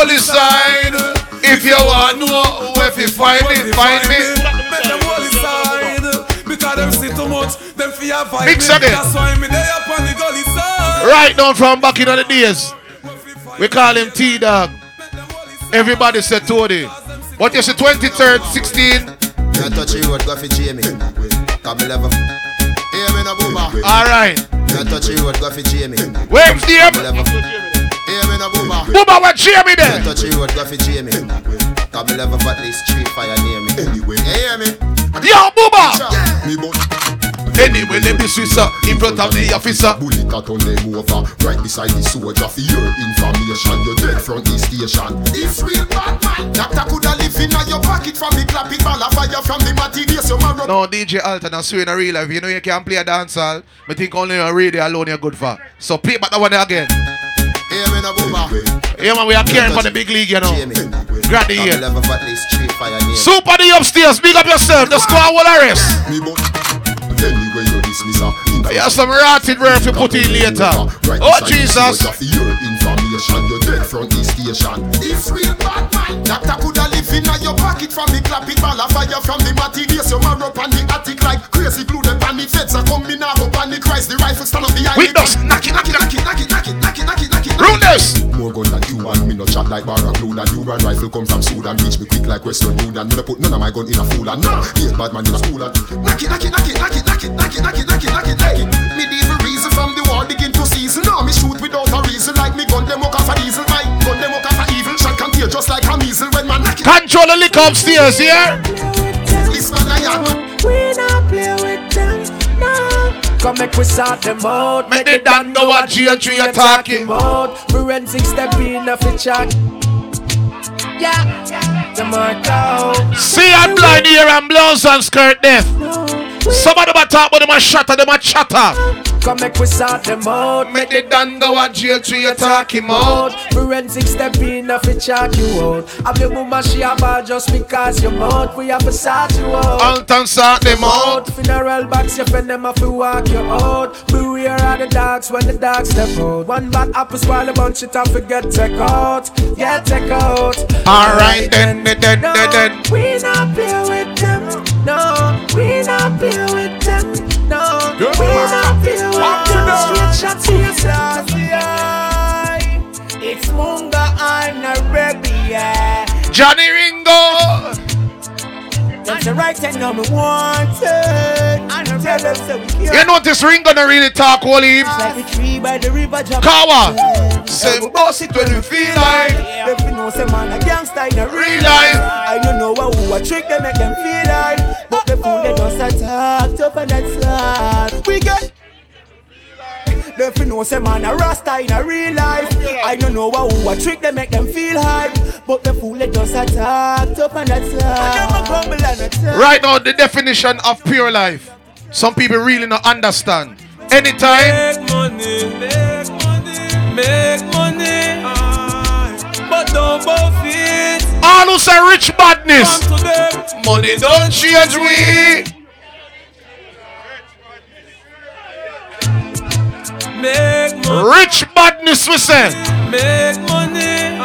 holy. If you want to know where to find me, find me. Mix. Right down from back in the days. We call him T Dog. Everybody said Tony. What you say, 23rd, 16? You touch your road, go for Jamie. Come level. Hear me now, Booba. All right. You go for Jamie. Where's the M? Hear me no boomer. Booba, what Jamie You there? touch the road, go for Jamie. Come me level for at least three fire near me. Anyway, you hear me? Yo, Booba. Me but Anyway, let me Swiss in front of the officer. Bullet a turn them over Right beside the soldier For your information You're dead from the station This real bad man. Doctor coulda live in your pocket from the clap it ball of fire from the materials you marrow. No, DJ Alton, I swear in a real life, you know you can't play a dancehall. I think only a radio alone you're good for. So play back that one again. Me no. Yeah, man, we are caring for the big league, you know. Grab the Come me ear. level for at least three fire near me. Super the upstairs, big up yourself. The squad will arrest. Anyway you dismiss her You have some rotted work to put in later. Oh, Jesus. your information You're dead from the station This real bad. Doctor coulda live in your pocket from the clap it ball of fire from the materials you marrow up on the attic like crazy glue them on the feds are coming up on the Christ the rifle stand up the knock it, knock it, knock it. knock it knock it knock it knock it knock it knock it Rudeness. More gun than you and me no chat like Barracuda You and rifle come from Sudan Reach me quick like Western Union Me no put none of my gun in a fool and no Hate bad man in a school and Knock it, knock it, knock it, knock it, knock it, knock it, knock it, knock it, knock it, it. Medieval reason from the war begin to season. Now me shoot without a reason, like me gun them up off a diesel. My gun them up off a evil shot can tear just like a measle when man knock it. Control the lick upstairs, yeah? Listen, I. We not play with them, no. Come make we sort them out. Make the damn know what GL3 you talking. about. Forensic step in a fit chat. Yeah, the mark See, I'm blind here and blouse and skirt death. Some of them are talk, but them are shatter, them are chatter. Come make we sort them out. Make the damn know what GL3 you talking about. Forensic step in a fit chat you out. Have your mama she a ball just because you're out. We have to sort you out. Alton sort them out. out. Funeral box, your friend them have to walk you out. Beware of the dogs when the dogs step out. One bad apple spoil a bunch, it and forget take out. Yeah, take out. Alright, then, then, then, No, then, we not play with them. No, we not play with them. No, we not them. Straight shots to yourself. It's Munga and Arabia. Johnny Ringo. That's the right thing, no me wanted. And tell them so we You notice Ringo don't really talk all heaps. like a tree by the river. Kawa. Say, boss it when you feel like. If you know some man a gangster in a real life. I don't know what who a trick they make them feel like But the fool they just attack tough and that's hard We get if you know some man a rasta in a real life I don't know what who a trick they make them feel hype But the fool they just attack tough and that's Right now, the definition of pure life. Some people really not understand. Anytime, Make money, make money, make money. aye. But don't both it. all who say rich badness. Come to them. Money don't change we. Make money, Rich badness we say. make money.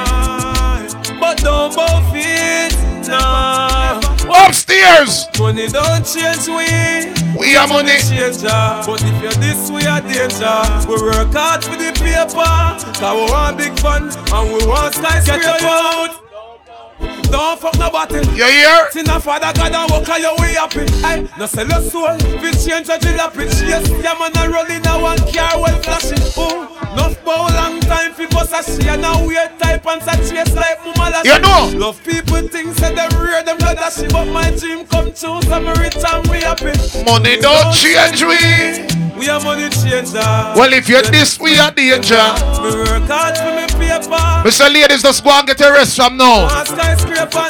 But don't both it. Nah. Upstairs, Money don't change we. we are money. changer. But if you're this, we are danger. We work hard for the paper. Cause we want big fun and we want skyscraper. Get out. Don't fuck nobody. You hear? Sin a father God and walk on your way happy. Aye, no sell your soul. Fi change a jalopy. Chase yeah man a roll in a one car well flashing. Ooh, enough bow long time fi bust a she and a weird type and sa chase like mama lash. You know. Love people think say them rare them blood a she, but my dream come true. So me rich and we happy. Money don't change we. We are money changer. Well, if you're this, we are danger. Me work hard for me paper. Mr. Ladies, just go and get a rest from now.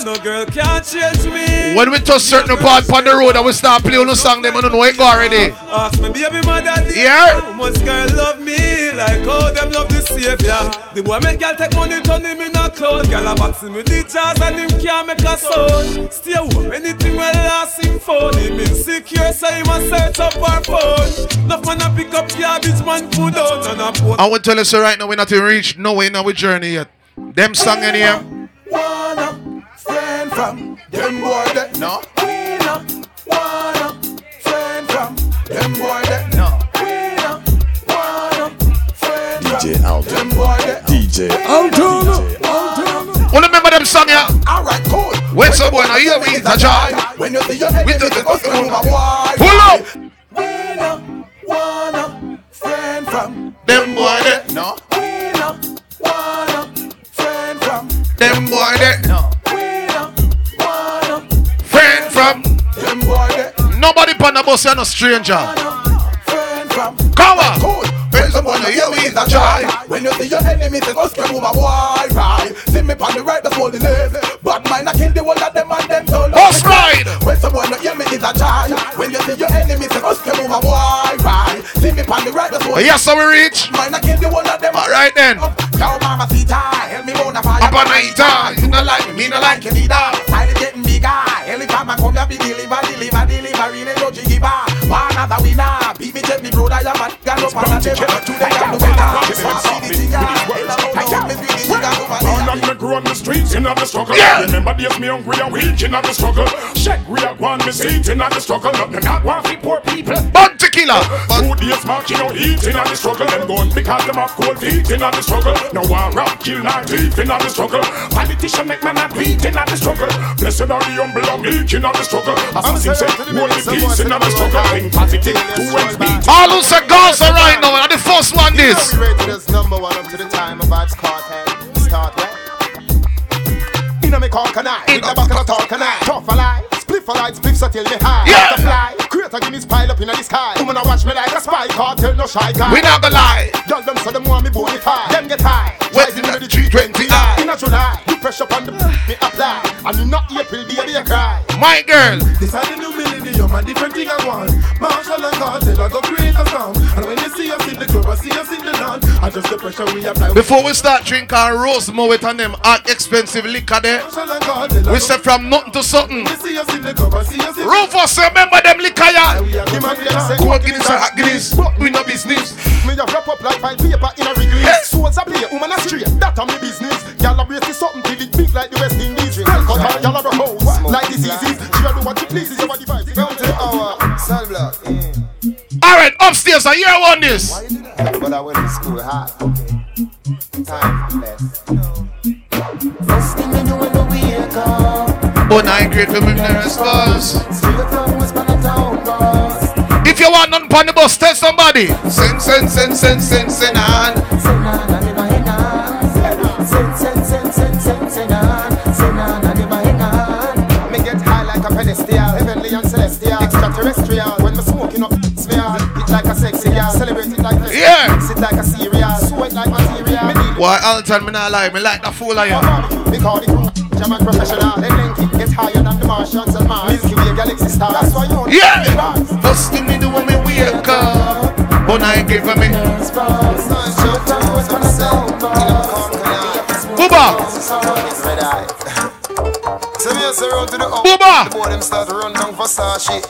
No girl can't change me. When we touch certain part on the road and we start playing the song, them I don't know it go already. Ask me baby mother Yeah. Much girl love me like how them love the savior The boy make girl take money turn him in a cloud Girl a box him with the jazz and him can't make a sound Stay home anything well last him phone Him insecure so him a search up our phone Enough man a pick up garbage man put down and a put I want to tell you so right now we're not even reached nowhere in our journey yet. Them song in here. Wanna friend from them boy that no. We no wanna friend from them boy that no. We no wanna friend DJ from Alton. them boy that DJ Alton. Alton. Wanna remember them song here? Alright, cool. When someone I hear me, it's a joy. When you see your head, We you do think the- it's gonna be wide. On the bus, you're no stranger. friend from Cover. Cool. When someone you hear me is a joy. When you see your enemy, say go scream right. See me on the right, that's all the live. But mine I kill the one of them and them so ride. When someone hear me is a joy. When you see your enemy, say go scream right. See me on the right, that's all. Yes, so we reach. Mine I kill the one of them. All right then. Mama, see help me on a fire. Up on. You like me, me no like you neither. Style is getting bigger. Every time I come be deliver, deliver, deliver. No bar. One other winner. Beat me, take me, brother. A gun up on a devil. Today I'm the Born and me grow on the streets in the struggle. Yeah. Remember days me hungry and weak in the struggle. Check we are one me seat in the struggle. Nothing not one for poor people. Bun tequila. Two days marching out heat in the struggle. Them gone because them have cold feet in the struggle. Now one rap kill nine teeth in the struggle. Politician make man not beat in the struggle. Blessed are the humble and meek in the struggle. Assassin say only peace in the struggle. Think positive, two ends beat. All who say Gaza right now, and the first one this. We rated as number one up to the time of Vybz Kartel. Start where? Inna me cork and I, in the back of the talk and I. Tough a lie, spliff a light, spliff so till me high. Yeah. A fly, create a Guinness pile up in the sky. Woman a watch me like a spy, cartel no shy guy. We not gonna lie. Y'all them so them want me bonify. Them get high. West in the 320 I. In a July, you pressure on the me apply. And in not April, baby, I cry. My girl. This is the new millennium, a different thing I want. Marshall and cartel, I go create a sound. And when you see us in the club, I see us in the land. I just the pressure we apply. Before we start drinking our rose moet and them hot expensive liquor there, Marshall and cartel, I we go- say from nothing to something. When you see us in the club, I see us in the Rufus, remember them liquor ya? We are The man them say, Go and Guinness and hot Guinness, but we no business. Me a wrap up like fine paper in a wriggly. Yeah. Souls a play, woman a straight. That a me business. Y'all a brace this something till it big like the West Indies. Well cut out, y'all a rock house like diseases. She a do what she pleases over the vibes. Come to the hour, cell block. All right, upstairs, I hear one this. But I went to school hard. Time less. Straight from the town bus. If you want nothing on the bus, tell somebody. Send, send, send, send, send, send on. Pedestal, heavenly and celestial, extraterrestrial. When me smoking up, sphere, it like a sexy girl, celebrate it like this. Yeah. Mix it like a cereal, sweat like material. Why, Alton, me not lie, me like the fool I am. Because the crew, German professional, they link it, get higher than the Martians and Mars. Milky Way galaxy star, that's why you Yeah! First thing me do when me wake up. But I for me. Booba! So me just run to the up. Booba! The boy them start to run down Versace.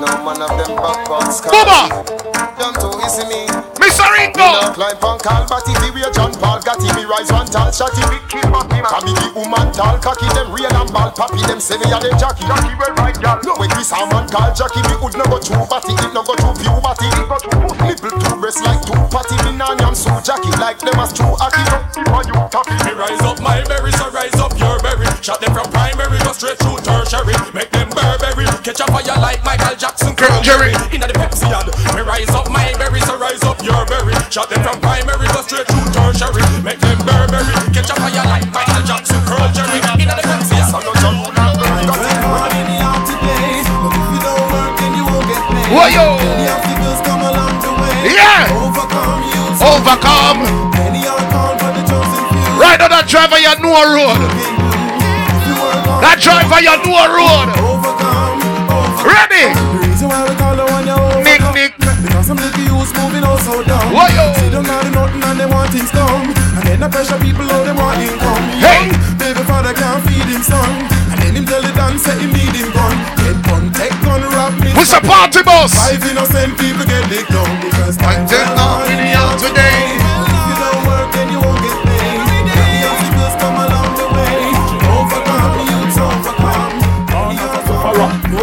No man of them back. Booba! Them two, you see me. Mr. Ringo! climb on Calvati, we wear John Paul Gatti, we rise one tall shotty, we kill Matty man. me the woman tall cocky, them real and ball pappy, them say me a them Jackie. Jackie well right, girl. No when we saw man call Jackie, me would no go through batty, it no go through puberty. It go through nipple two breast like two patty, me nah yam so Jackie, like them as true Aki. For you tappy, Me rise up my berry, so rise up your berry. Shot them from primary, go straight through tertiary. Make them Burberry, catch a fire like Michael Jackson. Curl Jerry. Inna the Pepsi ad. Me rise up my berry, so rise up your berry. Shot them from primary, go straight through tertiary. Make them Burberry, catch a fire like Michael Jackson. Curl Jerry, inna the Pepsi ad. Whoa, yo! Yeah! Overcome! Right on that driver, you know a road. That driver, you know a road. Ready? we know so down. Why yo? See them now, they nothing and they want things down. And then the pressure people, all they want income. Hey! Baby father can't feed him son. And then him tell the dance, say need him gun. Get gun, take gun, rap me. What's a party boss? Five innocent people get licked down. Because I'm just not in the out today.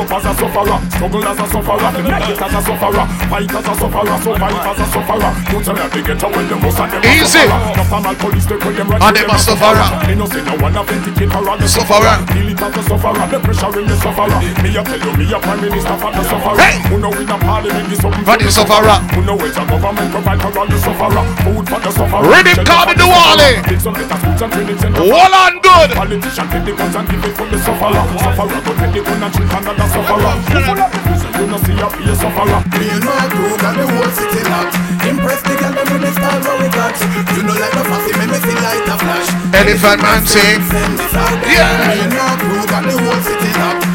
Pass sufferer. Struggle as a sufferer. Make it as a sufferer. Fight as a sufferer. Survive as a sufferer. You tell me they get away the most of them a Easy. sufferer. The formal police they call them right And to them them a sufferer. Me no say no one a vindicate or a Sufferer. Feel it as a sufferer. The pressure in the sufferer. Me a tell you me a prime minister for the sufferer. Hey. Who know in a parliament is something For the sufferer. Who know it's a government provide for all the sufferer. Food for the sufferer. Shelter card in the wall? Take some better schools and training center. Hold on good. Politician take the guns and give it for the sufferer. Sufferer go take the gun and shoot another sufferer. You full of the prison, you no see a be a sufferer. Me and my crew got the whole city locked. Impress the girl them with the style what we got. You know like the fussy men we see light a flash. Elephant man sing. Send this out. Yeah. Me and my crew got the whole city locked.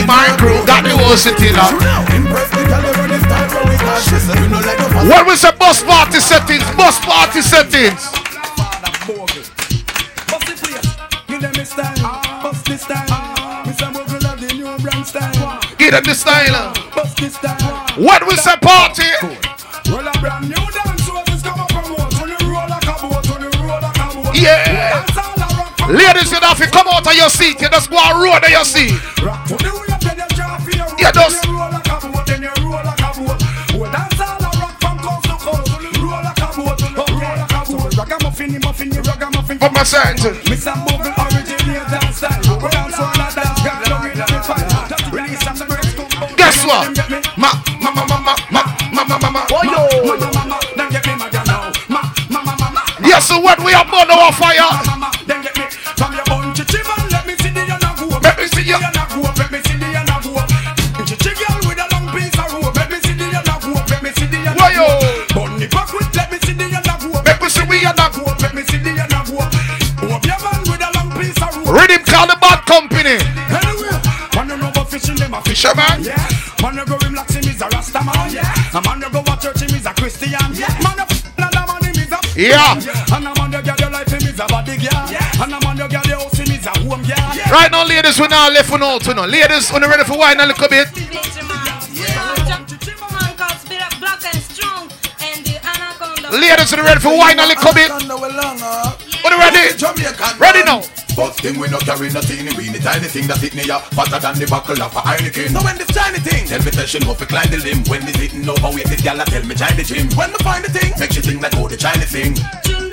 see my crew got the whole city locked. What was the bus party settings? Bus party settings. Get up the style. What was the party? Yeah. Ladies, you have to come out of your seat. You just go on road of your seat rock to the way then you drop for your road. Yeah, just- When you roll like a boat, then you roll like a boat. Well, dance all a rock from coast to coast. When you roll like a boat, oh, roll like a boat. Ragamuffin, you muffin, you ragamuffin. From my side. Miss a Bogle originate dance style. We dance all a dance, girl, no in the fire. Just release some bricks, come on. Guess what? Get me. Ma, ma, ma, ma, ma, ma, ma, ma, ma, ma. Ma, ma, ma, ma, then get me, my girl, now. Ma, ma, ma, ma, ma. Yes, so what we are burn our fire. Fisherman. Yeah. Man you go him like him is a Rasta man. Yeah. A man you go watch church him is a Christian. Yeah. Man you f- another man him is a Yeah. And a man you get your life him is a body girl. Yeah. And a man you get your house him is a home girl. Yeah. Right now, ladies, we now left one out. You know. Ladies, when you ready for wine a little bit. Ladies, when you ready for wine a little bit. When you ready? Ready now. First thing we no carry nothing, we the tiny thing that hit me ya fatter than the buckle of a Heineken. So when this tiny thing, tell me tell she know fi climb the limb. When this hitting overweight, this gal a tell me try the gym. When me find the thing, make she think like oh the China thing.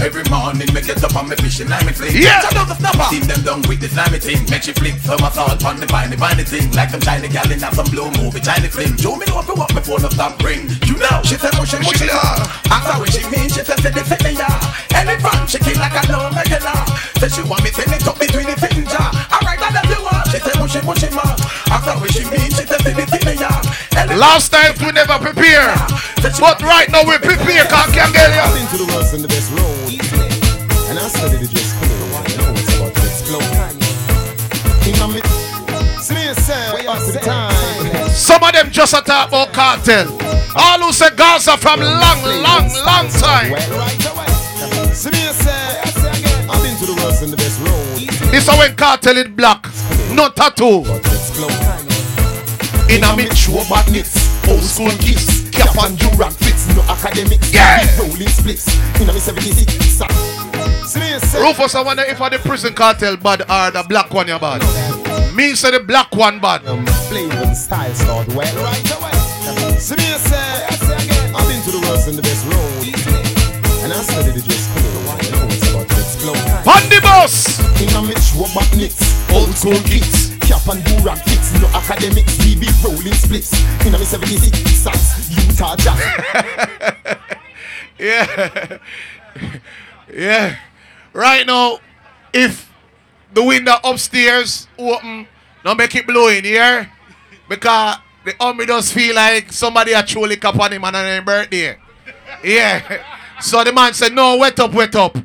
Every morning me get up on me fishing and me fling. Yeah. Shut out the snapper. See them done with the slimy thing. Make she flick some assault on the viney viney thing. Like some China gal in a some blue movie China fling. Show me know if you want me phone up stop ring. You know. She said oh, mushy mushy la. Ask her what she mean. She said say the fit me ya. Elephant she kill like a no regular. Say she want me send it up between the finger. Alright that you want. She said mushy mushy ma. Ask her what she mean. She said say the fit me ya. Elephant Last time we never prepare. But right now we prepare. Can't get you. Time. Some of them just a talk about Kartel. All who say Gaza from long, long, long time. Well, right away. See me say, I've been to the worst and the best road. This is when cartel is black. No tattoo. About to explode. In a mix. show badness, old school gifts, cap and durag fits, no academics, Yeah. rolling splits. In a me 76, sa- See Rufus, I wonder if the prison cartel bad or the black one you bad. Me say the black one bad. um, flavor style start well right away. See me say, I've been to the worst and the best road, and I studied the dress code. I know it's about to explode. On the bus. In a mitch rubber knits, old school kicks, cap and durag fits, no academics, BB rolling splits. In a me 76, sats, Utah Jazz. Yeah. yeah. Right now, if the window upstairs open, don't make it blowing here. Because the army does feel like somebody actually cap on him on his birthday. Yeah. So the man said, no, wet up, wet up.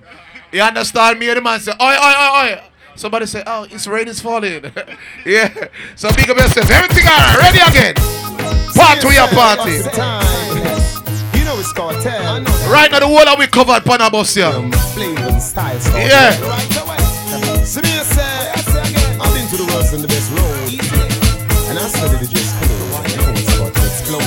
You understand me? The man said, oi, oi, oi, oi. Somebody said, oh, it's rain is falling. yeah. So big up yourself. Everything all right. Ready again. part to your party. What's the time? You know it's Kartel. Right now, the whole of we covered Panabus here. Yeah. The best road. And I studied the cool. You know it's about to explode.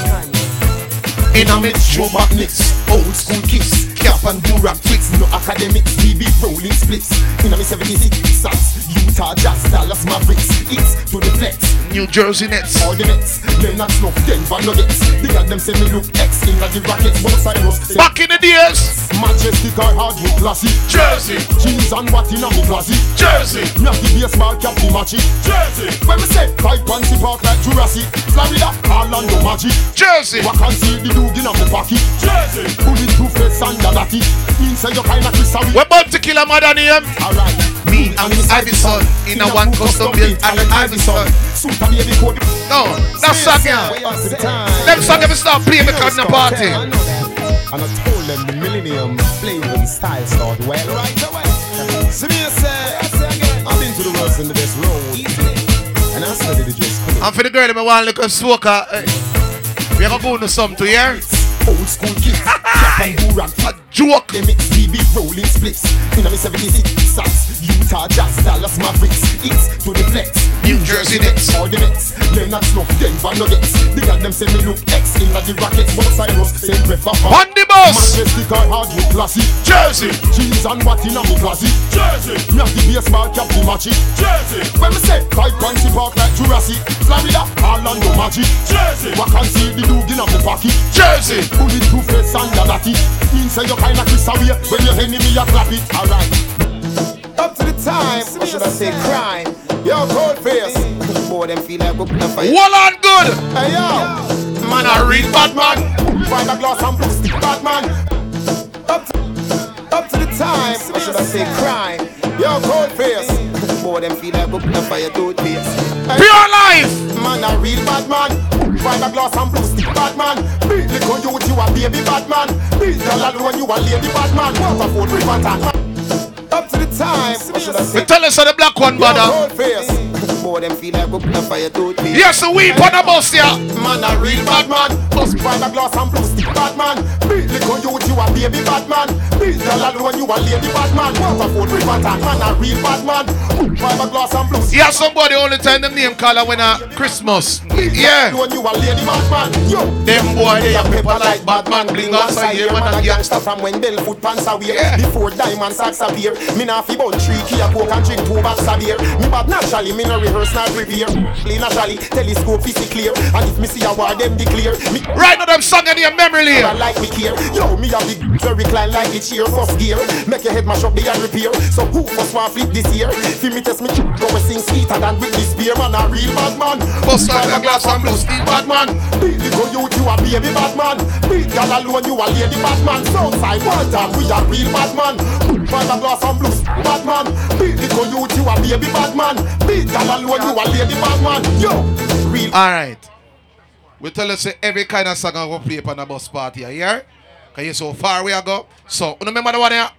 In a mix, back mix, old school Cap and do rap tricks, no academics BB rolling splits In a me 76 sats Utah Jazz, Dallas Mavericks It's to the flex New Jersey Nets. All the Nets, Leonard Snuff, Denver Nuggets They got them say me look X in the Rockets Both Cyrus, say Back in the days. Majestic or hardwood classy Jersey. Jeans and what in a me classy Jersey. Me have the baseball cap, the matchy Jersey. When me say, five fancy park like Jurassic Florida, Orlando Magic Jersey. What can see the dog in a me pocket Jersey. Bulletproof vest and a natty Mean say you kinda kiss a We're about to kill a mother name. Alright Me and Miss Iverson in a one custom built Allen Iverson. Suit a baby coat No, that's song yeah. What's the time? Them song ever start playing You know because in it's the party. I know that. And I told them the millennium flavor and style start well right away. See me I say, I've been to the worst and the best road. And I studied the dress code. And for the girl, them want look a smoker. eh, We are going to some to here. Old school kids, cap and. A joke. They mix BB rolling splits. In a me 76 sats, Utah Jazz, Dallas Mavericks. It's to the flex. New Jersey Nets. All the Nets, Leonard Snuff, Denver Nuggets. They got them say me look X in the Rockets. Both Cyrus, same prefer. On the bus. Majestic or hardwood classy. Jersey. Jeans and what in a me classy. Jersey. Me have the baseball cap, the matchy. Jersey. When me say, five fancy park like Jurassic. Florida, Orlando Magic. Jersey. What can see the dog in a me pocket. Jersey. Bulletproof vest and a natty Mean say you kinda kiss away When your enemy a clap it Alright Up to the time Or should I say crime Yo, cold face Boy, them feel like we're putting a fight Well on good. Hey, yo Man, I read Batman. Find a glass and blue stick Batman Up to, up to the time Or should I say crime Yo, cold face Boy, them feel like we're putting a fire toothpaste Hey, Pure life. Man, a real bad man. Find a glass and blue stick bad man. Beat little youth, you a baby bad man. Beat girl alone, you a lady bad man. Waterford, river tank. Up to the time, or should I say? We tell us how the black one, brother. cold face. Boy, them feel like we put a fire toothpaste. Yes, the weep on the bus here. Man, a real bad man. Bust find a glass and blue stick bad man. Beat little youth, you a baby bad man. Beat girl alone, you a lady bad man. Waterford, river tank. Man, a real bad man. Find a glass and blue stick Yeah, somebody only time them name call when a Christmas. Yeah. When you a lady Batman, yo. Them boy they a pepper like Batman bling outside here man a gangster. gangster from when Bell foot pants are wear Before diamond socks appear Me nah fi bun three key a coke and drink two box of beer Me bad naturally, me no rehearse, not prepare Play naturally, telescope is clear And if me see a war, them declare Me Right now them song in your memory I like me care Yo, me a big very recline like the chair First gear, make your head mash up the and repair So who first want flip this year? Fi me test me go we sing sweeter than Britney Spears Man, a real bad man Bust out a glass and blue steel bad man. Beat the go youth, you a baby bad man. Beat gal alone, you a lady bad man. Southside, one time, we a real bad man. Find a glass and blues, bad man. Beat the youth, you a baby bad man. Beat gal alone, you a lady bad man. Yo, real. Alright. We tell us say every kind of song I go play on a bus party here. Cause you so far we go. So you remember the one here?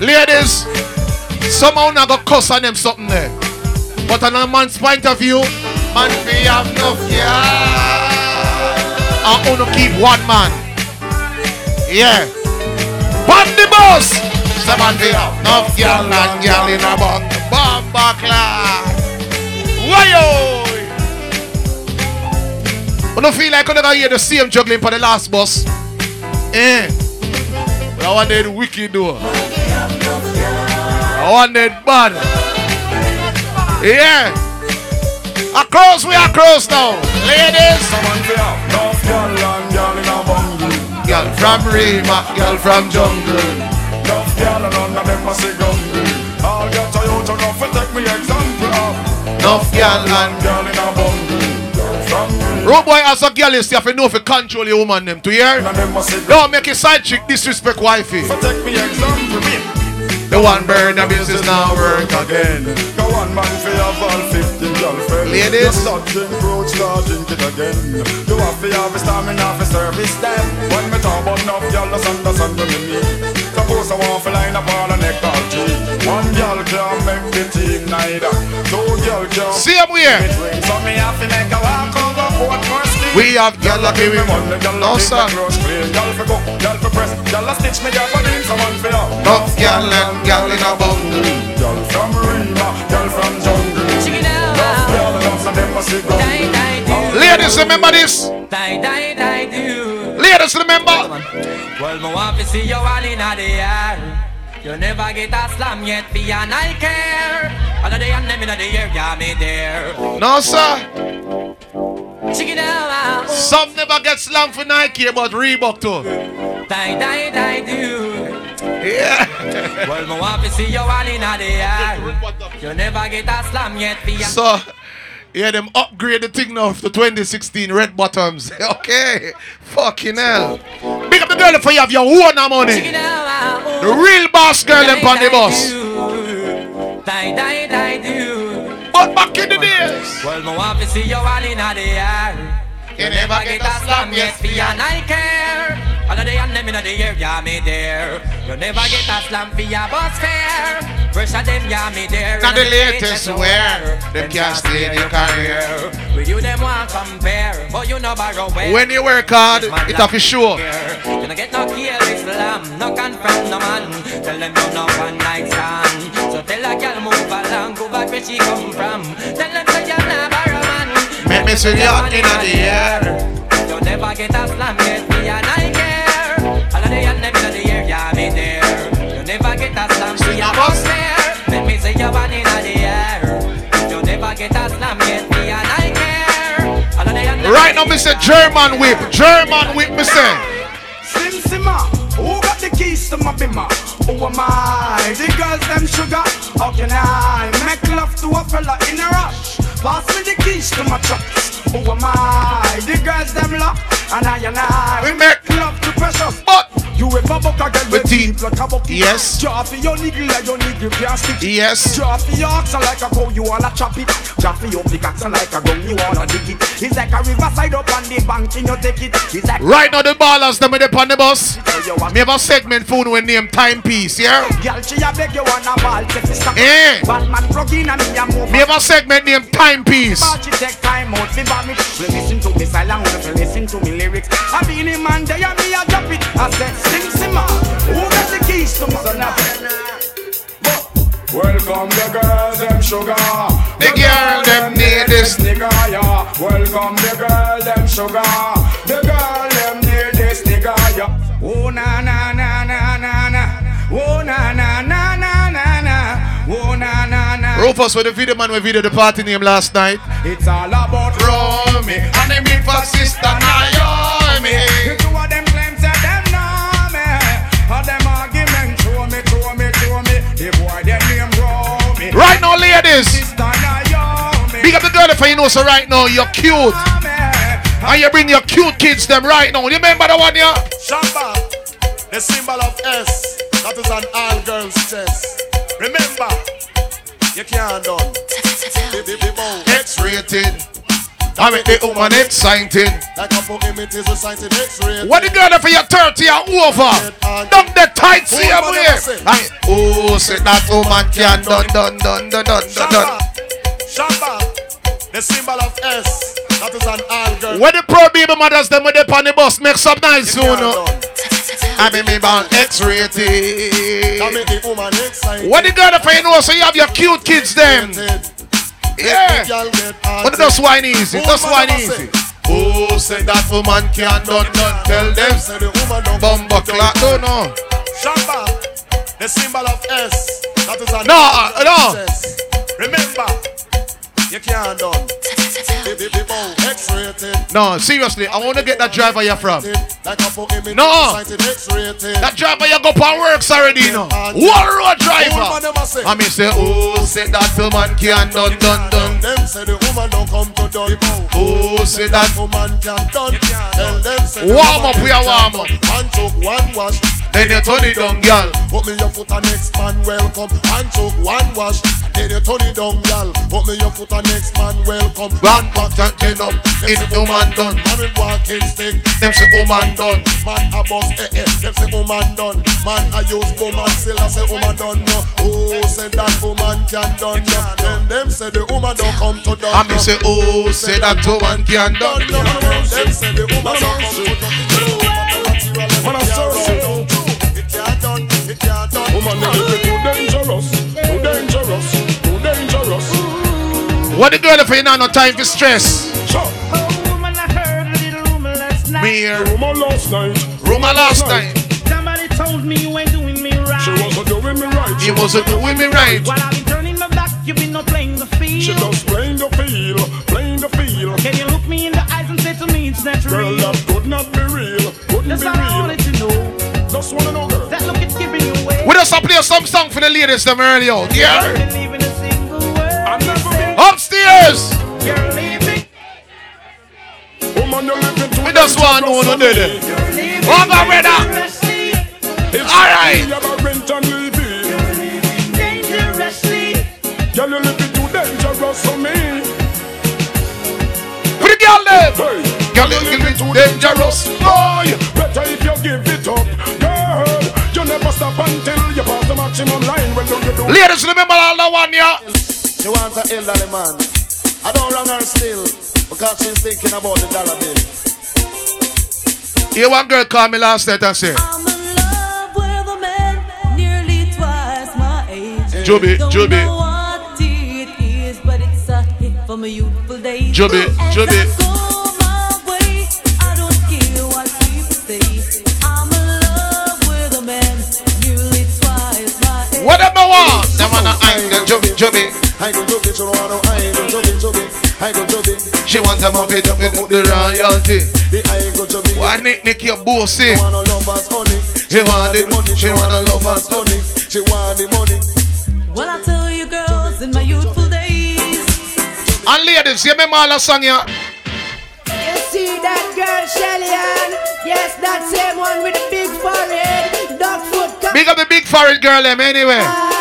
Ladies, somehow not go cuss on them something there. But on a man's point of view, man we have enough, yeah. I only keep one man. Yeah. On the bus. Seven we have enough girl and girl in a bun. Bomba class. Wayo. I don't feel like I'm gonna hear the same juggling for the last bus. Eh. But I want that wicked though. I want that bad. Yeah. Across we are close now. Ladies. Someone fi have enough girl and girl in a bundle. Girl from Rima, girl from jungle. Enough girl and none of them a say hungry. All get a youth enough to take me example of. Enough girl and Girl in a bundle. Girl Road boy as a girl is you have to know if you control your woman them to hear. None of them a say Don't make a side chick disrespect wifey. For take me example me. The one bird business now work again. Go one man have all Ladies, touching charging it again. You for service. When talk about enough, y'all me. Suppose I want to line up all the neck of G. One girl can't make the team neither. Two girl can't. See him here. So me have to make a walk over. We have me money, for for press, stitch me, for name someone for and in a bundle, from Rima, from Jungle. Ladies, remember this. Ladies, remember. Well, want to see you all in the air. You never get a slam yet, you and I care. The and them in the air, yeah, me there. No, sir. Chicken out. Some never get slammed for Nike, but Reebok too. Die, die, die, do. Yeah. Well, want to see you all in the air. You never get a slam yet, for ah, oh. you. So, yeah, them upgrade the thing now to 2016 red bottoms. okay. Fucking hell. Big up the girl for you have your own money. The real boss girl them on the bus. But back in the days. Well, want to see you all in the air. You never get a slam yes, and I care. All of the and them in the air, yeah, me there. You never get a slam for your bus fare. Of them, yeah, me there. Not the latest wear. Them can't stay in your career. With you, them want compare. But you know borrow where. When you work hard, it have to show. You don't get no careless lamb, no confront no man. Tell them you no one night stand. So tell a girl move along, go back where she come from. Tell them say you're not borrow man. Make me see you in the air. You never get a slam yet, me and I care. All of the and them in the air, yeah, me there. You never get a slam, me and us there. Let me see you one in the air. You never get a slam yet, me and I care. All of the and Right now, Mr. German whip. German whip, me say. Sim Simma, who got the keys to my bimmer? Who am I? The girls them sugar. How can I make love to a fella in a rush? Pass me the keys to my truck. Who am I? The girls them lock, and I and I We make love to precious. But You ever buck a girl With teeth. like a? Yes. Draw your niggle like your niggle can't. Yes. Draw your oxen like a cow, you wanna chop it. Draw your pickaxe like a gun, you wanna dig it. It's like a riverside up on the bank, you take it. It's like right now, the ballers them with up on the bus. Me have a segment phone with name Timepiece, yeah? Girl, she a beg you wanna ball, take the stock. Eh. Batman plug in and me a move. Me have a segment named Timepiece. But she take time out fi vomit. Listen to me silent, listen to me lyrics. I be in man there and me a drop it. I said Sim Simma. Who got the keys to my son? Welcome the girls, them sugar. The girl, them need this. nigga, yeah. Welcome the girl, them sugar. The girl, them need this nigga, yeah. Oh na na na na na na. Oh na na na na na na. Oh na na na. Rufus with the video man we video the party name last night. It's all about Romy and them meet for sister Naomi. Big up the girl if you know so right now you're cute. And you bring your cute kids them right now. You remember the one yeah? Shamba, the symbol of S, that is an all girls chest. Remember, you can't done. X-rated. I make the woman exciting. Like a poem, it is recited X-rated. What the girl for your 30 and over? Dump the tight see man here. oh, say that woman can done, done, done, done, done, done, Shamba, the symbol of S, that is an all girls. When the pro baby mothers them with the on the bus, make some nice You soon. can't. I mean me born X-rated. the. What the girl for you know so you have your cute kids them. Yeah. But that's wine easy. That's wine easy. Oh, say that woman can done, done. Tell them. Say the woman don't Bumba clock. No, no. Shamba, the symbol of S, that is an No, uh, no. Remember, you can't done. No, seriously, I want to get that driver you're from. Like a poem, it No. is recited X-rated. That driver you go for works already, you know. One road driver. Woman never say. I mean, say, oh, say that woman can't done, done, done. Them say the woman don't come to done. Oh, say that. woman can't done. Tell them say Warm up, we are warm done. One choke, one wash. Then you turn it down, girl. Put me your foot and next man welcome. One choke, one wash. then you turn it down, gal. Put me your foot on next man, welcome. Back back and turn up, it's woman done. Man with walking stick, Them say woman done. man a bust, eh eh. Them say woman done. Man a use woman, still I say woman done. No, oh say that woman can done. No, then them say the woman don't come to done. And me say, oh, say that woman can done. no, no, no. Them say the woman don't come to done. Man, I search Woman, you look too dangerous, too dangerous, too dangerous. What the girl if you not no time for stress? Sure. woman, I heard a little rumor last night. Me here, Rumor last night. rumor last night. Somebody told me you ain't doing me right. She wasn't doing me right. He wasn't doing me right. While I've been turning my back, you've been not playing the field. She field. just playing the field, playing the field. Can you look me in the eyes and say to me it's not Girl, that could not be real. Couldn't That's be all I real. Just play some song for the ladies them early out. I Yeah. don't believe in a single word. I've you never say. been. Upstairs. You're leaving. Woman, you're living too We just want to know no dangerous did for it. me. Leaving. Hold on, brother. All right. me about rent and living. Girl, you living too dangerous for me. For the girl. Hey, Girl, you living too dangerous. Boy, better if you give it up, girl. You never stop until Ladies, remember all the one, yeah? She wants an elderly man. I don't run her still because she's thinking about the dollar bill. Here one girl called me last night and said, I'm in love with a man nearly twice my age. Joby, Don't Joby. know want? Them on the angle, Joby, Joby. I go job it, you know I know I go job it, job it. I go job it. She want to move it up with the royalty. The I go job it. Why Nick Nick your bossy? She want a lover's honey. She want it, money. she want a lover's honey. She want the money. Well, I tell you, girls, in my youthful days. And ladies, you remember all the song yeah? You see that girl, Shelly Ann? Yes, that same one with the big forehead. Dog foot Big up the big foreign girl them anyway. That girl, that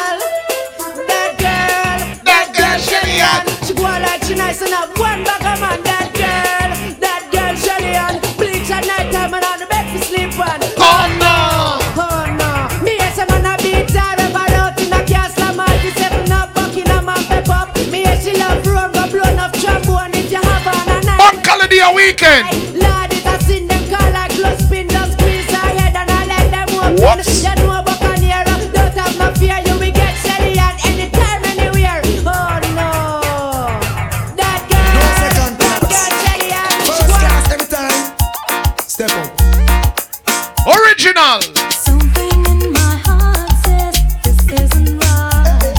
girl, Shelly Ann. She go like she nice and have one bag of man. That girl, that girl, Shelly Ann. Bleach at night time and on the bed to sleep on. Oh no! Oh no, me as a man a beat her ever out in a castle man. She seven up, Buckingham and pep up. Me as she love road, go blow enough trombone if you have on a night. Bank holiday a weekend. Lord, it a sin them call like close spin, just squeeze her head and I let them open. What? Original. Something in my heart says this isn't right.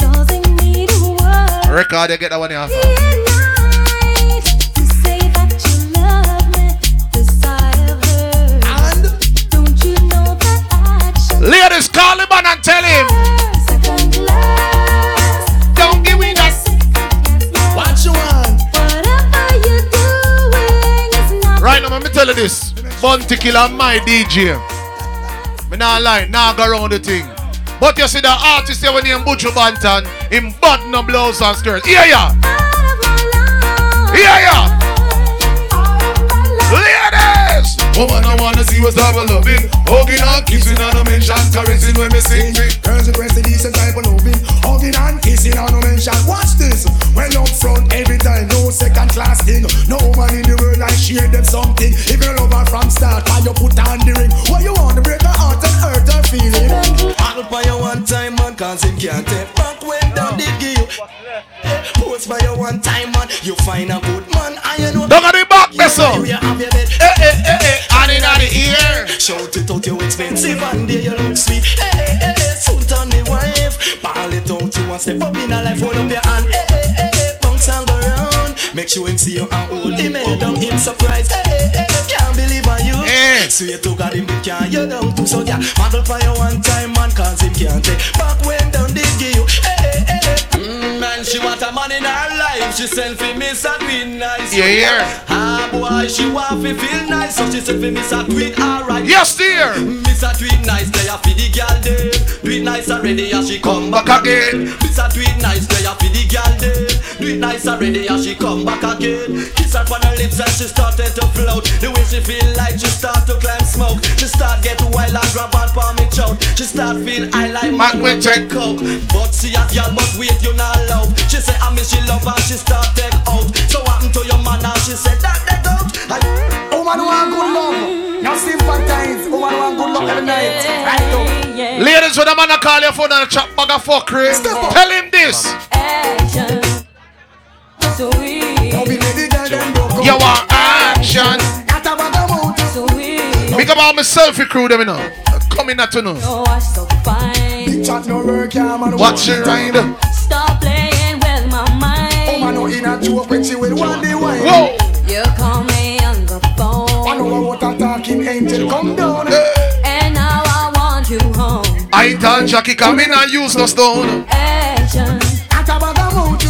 Causing me to worry. Record, you get that one here. Day and night. You say that you love me. This I have heard. And Don't you know that action Ladies, call him on and tell him. This. Killer, my DJ. Me not lie, nah go around the thing. But you see the artist here when he Buju Banton, him butt no blouse and skirt. Yeah, yeah. Yeah, yeah. Ladies! Woman, wanna see what's double loving. Hugging and kissing and no mention caressing when me sing. Girls request a decent type of loving. Hugging and kissing and no mention. Watch this. When up front every time, no second class thing. No woman in the world I share them something. If you love her from start, why you put on the ring? What you want to break her heart and hurt her feeling? Handle by your one time man Cause him can't take back when down did give you Post by your one time man You find a good man And you know Look at the back, you that's you have your bed Eh, eh, eh, eh. Ear. Shout it out you expensive And there you look sweet. Hey, hey, hey, hey Suit on the wife. Ball it out you want step up in a life. Hold up your hand. Hey, hey, hey, hey Bounce and go round. Make sure him see you and hold him head down Him surprised Hey, hey, hey hey. Can't believe on you. Eh. So you took out him But can't you down too So yeah Model for your one time man Cause him can't take. Back when down did give you. Hey, hey, hey she want a man in her life She send for me so doing nice Yeah, yeah. Ah boy she want to feel nice So she send for me so doing alright Yes, dear. This a tweet nice, they a fi the girl dem. Do nice already, and she come back again. This a tweet nice, they a fi the girl dem. Do it nice already, and she come back again. Kiss her on her lips and she started to float. The way she feel like she start to climb smoke. She start get wild and grab on for me choke. She start feel I like man with check coke. But see a girl must wait, you not love. She say I miss she love and she start take out. So what happen to your man and she said that they out. I- oh, Woman want good love. Now see sympathize. Woman want good love every night. Right now. Ladies, when a man a call your phone and a chat bag of fuckery, tell him this. Action. Sweet. Don't be lady girl them broke You want action. That a bag of mouth. Sweet. Big about my selfie crew, them, you know. Coming at to know. Oh, I so fine. Big chat no work, yeah, man. Watch it ride. Stop playing with my mind. Oh, Woman no in a joke when she will want the wine. Whoa. You call me on the phone. I know what a talking angel come down. And now I want you home. I told Jackie come in and use no stone. Action. That a bag of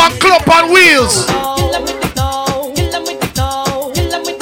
Back club on wheels. 'em with the 'em with the dough. Kill 'em with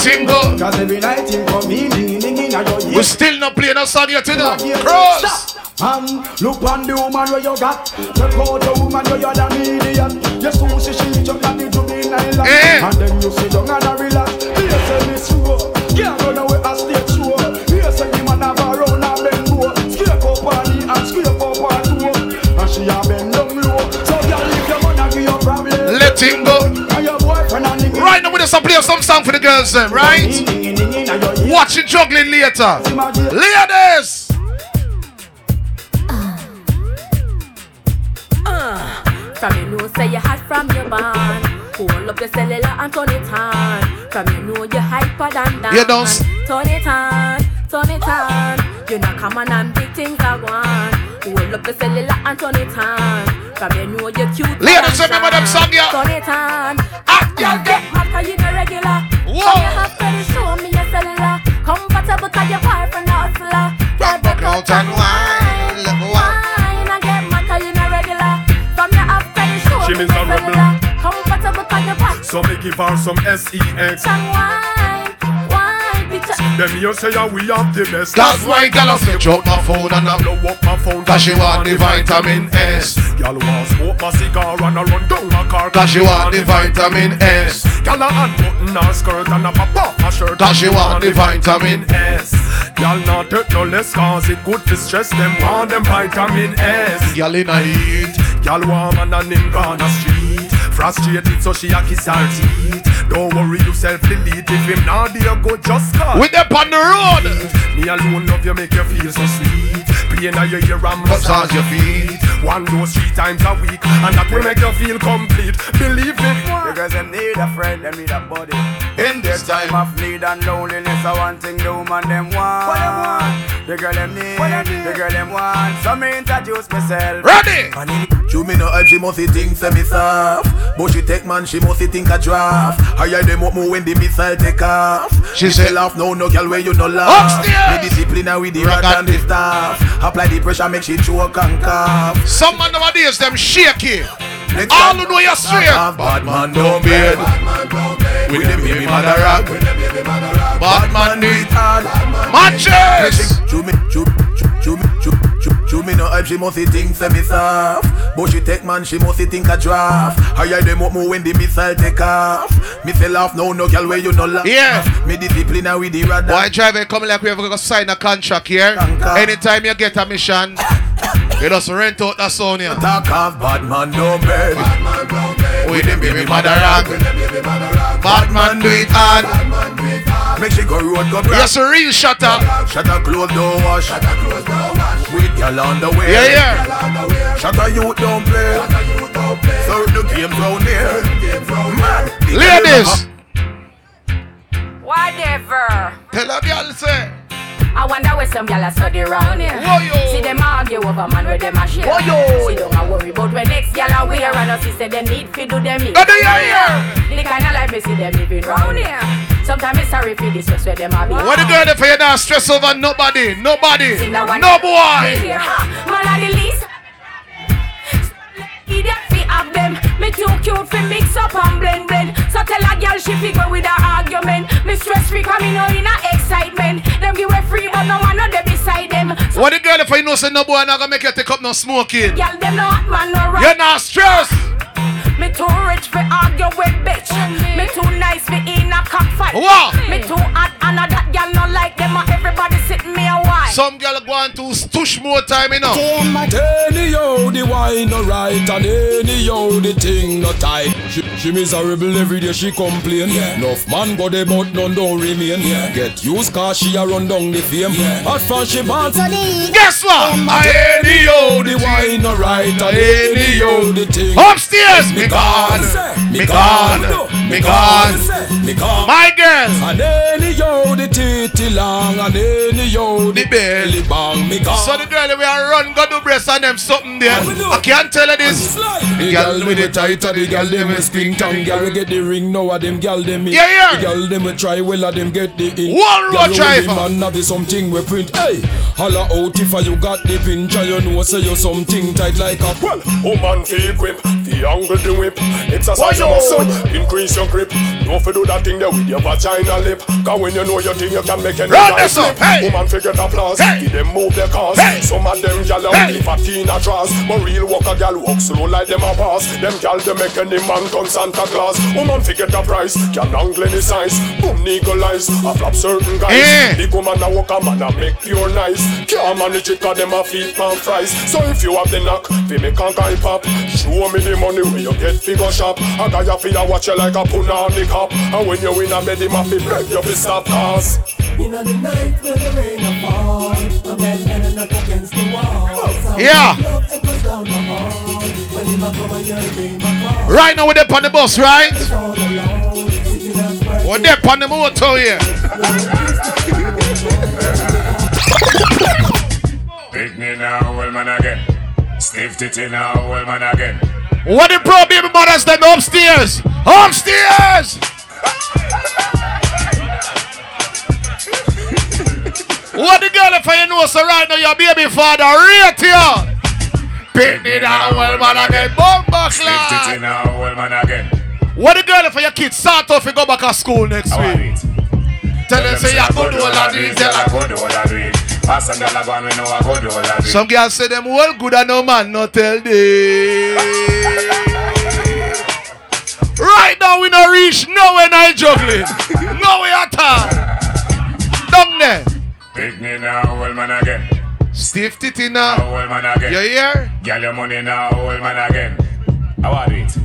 Let him go. Cause every night him come in, ding, in your ears. We still not playing a song yet, you know. Cross. Um, look on the woman where you got. Check out the woman where you're the idiot. You so she she jump and the juvenile island. Eh. And then you sit down and the Right now, we just play some song for the girls, then, right? Watch it juggling later. Ladies! From you know say you hot from your band Hold up your cellular and turn it on. From you know you hyper than that. You don't- Turn it on, turn it on. You know come on and big things are gone. Hold up your cellular and turn it on. From you know you cute Ladies, remember them song, yeah? Turn it on. Ah, yeah, Get So me give her some sex. and wine, wine, picture. Them you say yeah, we have the best. That's why girl switch out my phone and I blow up my phone. Cause she want the vitamin S. Girl want smoke my cigar and I run down my car. Cause she want the vitamin S. Girl a unbutton her skirt and a pop off her shirt. Cause she want the vitamin S. Girl not take no less cause it good to stress them want them vitamin S. Girl in a heat. Girl warm and a him gone a street. Frustrated so she a kiss her teeth. Don't worry yourself delete if him not there go just call. With them on the road. Me alone love you make you feel so sweet. Playing on your ear and Massage massage your your feet. One dose three times a week, and that will make you feel complete. Believe me. Because them need a friend, them need a buddy. In this Time time. of need and loneliness, I one thing the woman them want. What they want? The girl them need, the girl them want. So me introduce myself. Ready? Show me no hype, she must think say me soft. But she take man, she must think a draft. Higher them up more when the missile take off. She say- laugh, no, no girl where you no laugh? Upstairs! Me discipline her with the rag and the staff. Apply the pressure, make she choke and cough. Some man nowadays them shaky. Next All who know you're straight. Bad man don't beard With the baby mother rag Bad man it. hard Matches. Chew me, chew, chew, chew me, chew, chew me no hype, she must think say me soft. But she take man, she must think a draft. Higher them up more when the missile take off. Me say laugh now, no girl where you no laugh. Yeah. Me discipline her with the radar. Why driver come like we ever gonna sign a contract here? Anytime you get a mission, you just rent out that sound here. Talk of bad man no bed. With the baby mother rock. Bad man do it hard. Make she go road go Yes, a real shutter. Shutter close door wash. Shutter close door wash. With girl on the way. Yeah, yeah. Shutter you don't play. So the game round here. Mad. The Ladies. Whatever. Tell a girl say. I wonder where some gyal are study round here. See them argue over man where them a share. See don't a worry about when next gyal a wear and us said them need fi do them. Go do your ear. The kind of life me see them living round here. Sometimes me sorry for this stress where them a be. What the girl for you now? stress over nobody? Nobody. See that one- No boy. Me hear, ha, Man the least. Idiot fi have them. Me too cute fi mix up and blend blend. So tell a girl she fi go with her argument. Me stress free 'cause me know in a excitement. Them give way free but no man no there beside them. So What the girl if I know say no boy I not gonna make you take up no smoking? girl them no hot man no right. You're not stressed. Me too rich for argue with bitch. Me too nice for in a cockfight. What? Me too hot and a that girl no like them. a Everybody sit me a while. Some girl go on to stush more time, you know. Anyhow, the wine no right and anyhow the thing no tight. She, she miserable every day she complain. Yeah. Enough man go there but none don't remain. Get used cause she a run down the fame. Hot fan she bad. Guess what? Anyhow, the wine no right and anyhow the thing. Upstairs, me gone, me gone, me gone, me gone. My girl. And anyhow the titty long and anyhow the belly bang me gone. So the girl we are run go do breast and them something there. I can't tell her this. The girl with the tighter, the girl them a skin tongue. Girl we get the ring now, of them girl them in. Yeah, yeah. The girl them we try well, of them get the in. One road Girl, driver. the man have the something we print. Hey, holla out if you got the pinch, and you know say you something tight like a. Well, woman feel grip, the angle the whip. Exercise your Why muscle, yo? increase your grip. Don't for do that thing there with your vagina lip. Cause when you know your thing, you can make any Run this up, hey. Woman figure applause, Hey. give them move their cars. Hey. Some of them gal are Hey. only fat in a draws. But real walker gal walk slow like them a pass. Them gal they make any man turn Santa Claus. Woman figure the price, can angle any size. Boom legalize, a flap certain guys. Eh. The woman a walk a man a make pure nice. Can't manage it cause them a feet pan fries. So if you have the knock, fi make a guy pop. Show me the money where you get figure shop. A guy a fi a watch you like a puna on the cop. And when you in a bed, him a fi beg you fi stop cause. In the night when the rain a fall, a man ending up against the wall. Yeah. Love echoes down the hall. When him a come and hear him a call. Right now we're up on the bus, right? We're up on the motor here. Big me now, well man again. Stiff titty now, well man again. What the pro baby mothers them upstairs? Upstairs! what the girl if you know so right now your baby father rate you? Pick me down well man again. Bomba Stiff class. titty now, uh, well man again. What the girl if your kids start off and go back to school next week? Tell them say you could do all of this. Tell I could do all of it. Pass and gyal a go and we know I could do all of it. Some girls say them all good and no man no tell them. Right now we no reach nowhere now juggling. nowhere at all. Down there. Pick me now, well man again. Stiff titty now. Well man again. You hear? Gyal your money now, well man again. How are it?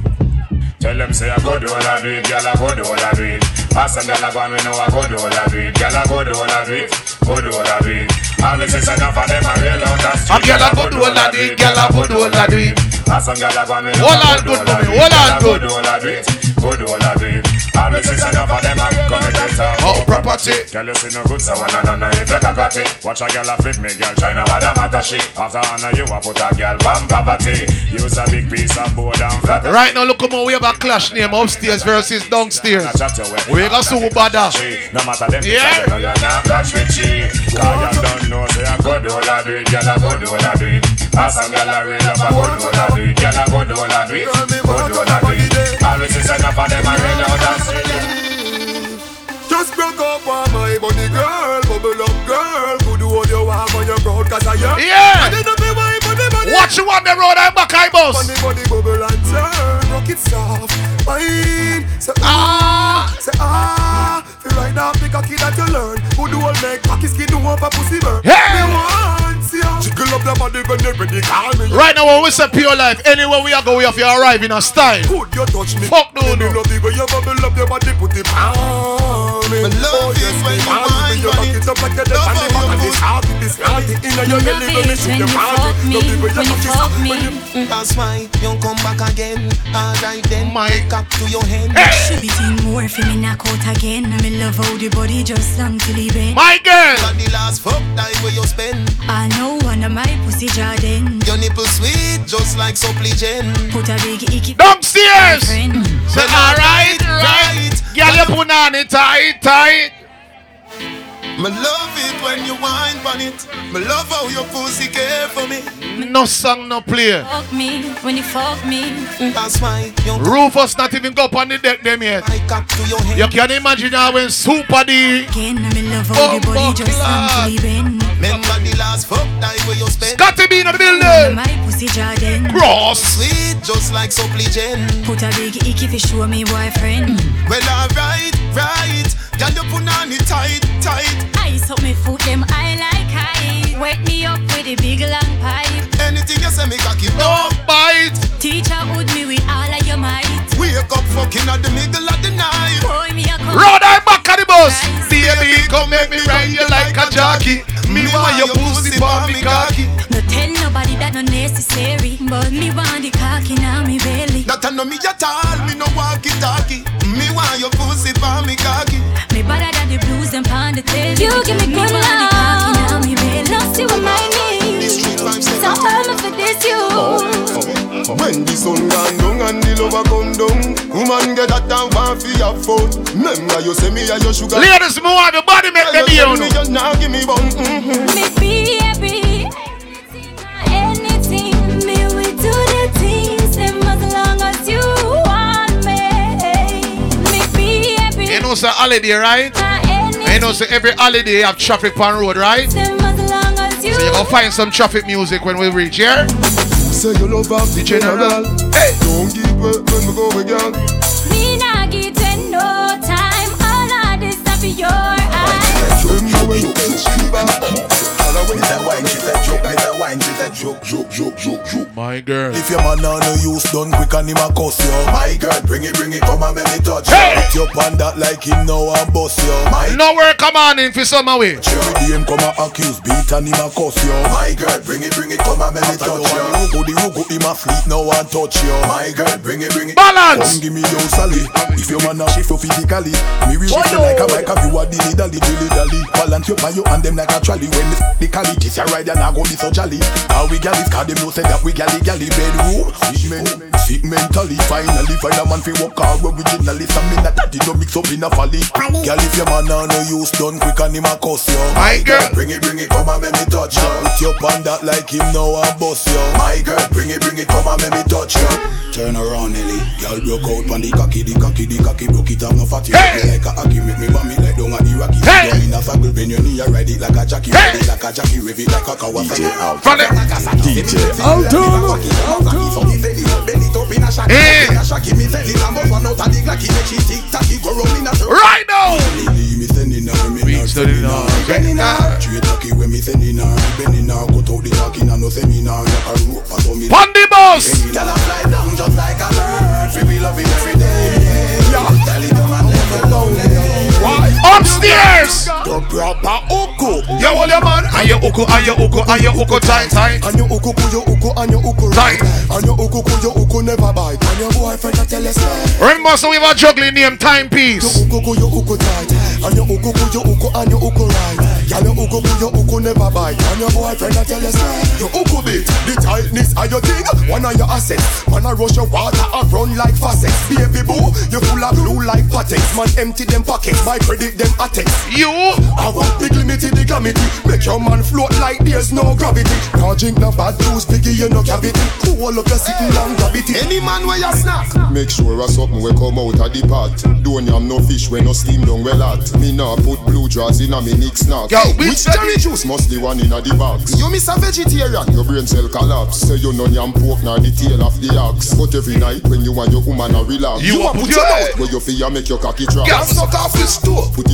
Tell them say I go do all of it, gyal I go do all of it. Pass and gyal a go and we know I go do all of it. Gyal I go do all of it, go do all of it. Sisters enough of them are real out the A girl a go do all of it, girl a go do all of it. Pass and gyal a go know Hold on good do for of me, it. hold on a good. do all of it, go do all of it. All the sisters enough of them are gonna get up. Oh, property. Girl, you see no good, so one and none if you got it. Watch a girl a flip me, girl, now what a matter she. After honor you a put a girl bam property. Use a big piece of board and flat. Right now look how we have a clash name upstairs versus downstairs. We got so bad. Uh. No matter them, Yeah. yeah. you're not catch with she. Cause you don't know, say I go do all I do it, girl, I go do all I do it. As a girl, I real up, I go do all I do it, girl, I go do all I do it, go do all I do it. Always is enough of them, I real out and. Just broke up on my bunny girl, bubble up girl. Do what you want when you're cause I am. Yeah. I didn't be my one the road I'm back I bus. Funny body bubble and turn, rock it soft. Mine, say ah, say ah. Feel right now, pick a kid that you learn. Who do all make cocky skin do a pussy burn. Hey! Me want see ya. Jiggle up your body when you're ready, call me. Right now when we say pure life, anywhere we are go, we have to arrive in a style. Good, you touch me. Fuck no, Me no. love the way you bubble up your body, put it on me. Me love Oh, yes, when you want whine it. You back it. it up like you're dead and the back you and it's hard, it's. Inna your belly when you it your you body. fuck me, Love the way when you touch it, fuck me. when you- mm. That's why you come back again. Alright then, My cock to your hand. Should be seen more for me knock out again. I me love how the body just long till he bend. My girl. Got the last fuck time where you spend. I know one of my pussy Jordan. Your nipple sweet, just like supplicant. Put a big icky Downstairs. friend. Say alright, right. Girl, you put on it tight, tight. Me love it when you whine on it. Me love how your pussy care for me. No song, no play. Fuck me when you fuck me. That's why you Rufus not even go up on the deck them yet. I cock to your hand. You can imagine how when Super D Again, I me love how the body just long till he bend. Remember the last fuck time where you spend. Scotty be in the building. My pussy Jordan. Cross. Sweet, just like supplicant. Put a big icky fi show me boyfriend. Well, alright, right. Girl, you put on it tight, tight. Ice up me foot them I like high. Wake me up with a big long pipe. Anything you say, me cocky No bite. Teacher would me with all of your might. Wake up fucking at the middle of the night. Boy, me a come. Road I back at the bus. Baby, come make me ride you like a jockey. Me want your pussy for me cocky. No tell nobody that no necessary. But me want the cocky now me belly. That I know me at all, me no walkie talkie. Me want your pussy for. Me You give me good want the cocky love. now me belly. Lost you my knees. So hurt me for this you. When the sun gone down and the lover come down Woman get that down want fi have fun Remember you say me a your sugar Ladies, move on your body, make them you hear tell me you. you nah give me bun mm-hmm. Me baby. Anything me we do the things them as long as you want me. Me baby. You know, say holiday, right? And you know, so every holiday have traffic on road, right? So Them as long as you. you gonna find some traffic music when we reach here. Say you love off the general Hey Don't give up when we go again Me nah give no time. All of this stuff for your eyes. Remember when you shiver Me say wine, she say joke, me say wine, she say joke, joke, joke, joke, joke. My girl. If your man on no use done quick and him a cuss you My girl, bring it, bring it, come and make me touch you. Hey! Put your pan that like him now and bust you My No work come on in for some away. Every day him come a accuse beat and him a cuss you My girl, bring it, bring it, come and make me After you touch want you. the rugo, the rugo him a sleep now and touch you My girl, bring it, bring it. Come Balance. give me your sally If your man a shift you physically Me will shift you like a bike If you a dilly dally dilly dally Balance you by you and them like a trolley When the, the quality this your ride and I go be so jolly How we galley cause them know say that we galley galley Bedroom Sick men, sick mentally Finally find a man fi work hard Originally some me not that it don't mix up in a folly Girl if your man no use done quick and him a cuss you My girl. Bring it, bring it, come and make me touch you. Put your pan that like him now and bust you My girl, bring it, bring it, come and make me touch you. Turn around, Nelly. Girl broke out pon the cocky, the cocky, the cocky broke it have no fatty. Hey! Like a hockey, make me vomit like down a Iraqi. Hey! Down in a circle, bend your knee, and ride it like a jockey, Hey! ride it like a jockey, rev it like a Kawasaki. From DJ Eh. right now. Her, me Upstairs. The proper uku. You hold your man and your uku and your uku and your uku tight tight. And your uku ku your uku and your uku Tight. And your uku ku your uku never bite And your boyfriend a tell us Remember, so we a juggling name timepiece. Your uku ku your uku tight And your uku ku your uku and your uku right Girl your uku ku your uku never bite And your boyfriend a tell us Your uku bit The tightness of your thing One of your assets Man a rush your water and run like faucets Baby boo You full of glue like patex Man empty them pockets My credit them attacks You. I want big limited the glamity. Make your man float like there's no gravity. Now drink no bad juice, piggy you no cavity. Cool up your sitting down gravity. Any man where you snack. Make sure a something we come out of the pot. Don't yam no fish when no steam down well hot. Me nah put blue jaws in a me nick snack. Yo, which which cherry juice must the one in a the box? You miss a vegetarian. Your brain cell collapse. Say you no yam pork nor the tail of the ox. But every night when you and your woman a relax, You a put your head. where you feel make your cocky drop. Girl, suck off the stove. Put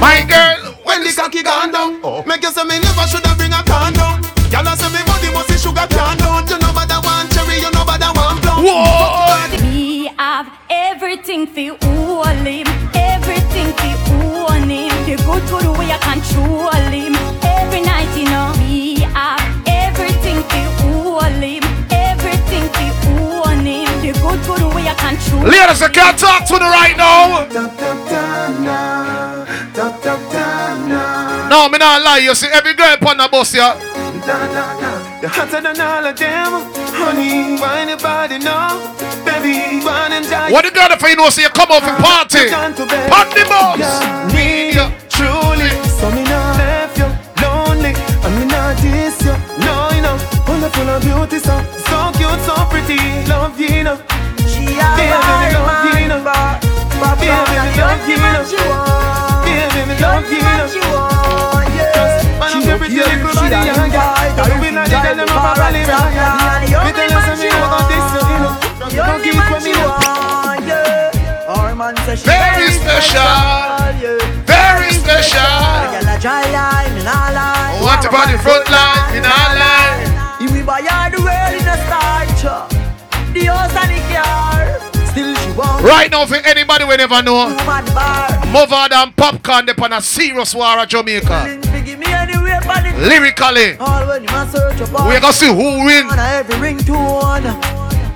My girl. When the cocky gone down, oh. make you say me never shoulda bring a condom. Y'all say me body must be sugar can down. You know about that one cherry, you know about that one plum. Me have everything for all him, everything for own him. The good good way I control him. Every night you know me have everything for all him, everything for own him. The good good way I control. Ladies, I can't talk to me right now. No, me not lie. You see every girl upon the bus, yeah. You're hotter than all of them, honey. Why your body now, baby? One and die. What the girl if you know say you come off and ah, party? Pop the bus. Me, truly. So me not left you lonely. And me not diss you. No, you know. Full of full of beauty, so so cute, so pretty. Love you, know. She a Baby, me bad love you, man, know. but but Baby, me you love you, know. she. Baby, me You love you, know pretty little body and. You. Me me want this, you know. You don't give it for me, very special, very special. Oh, what about the front line? Me nah lie. If we buy all the in a star, uh, the house and the car. Right now, for anybody we never know, Mavado and Popcaan, they're on a serious war at Jamaica. Lyrically, All when him a search up we gonna see who win. On every ringtone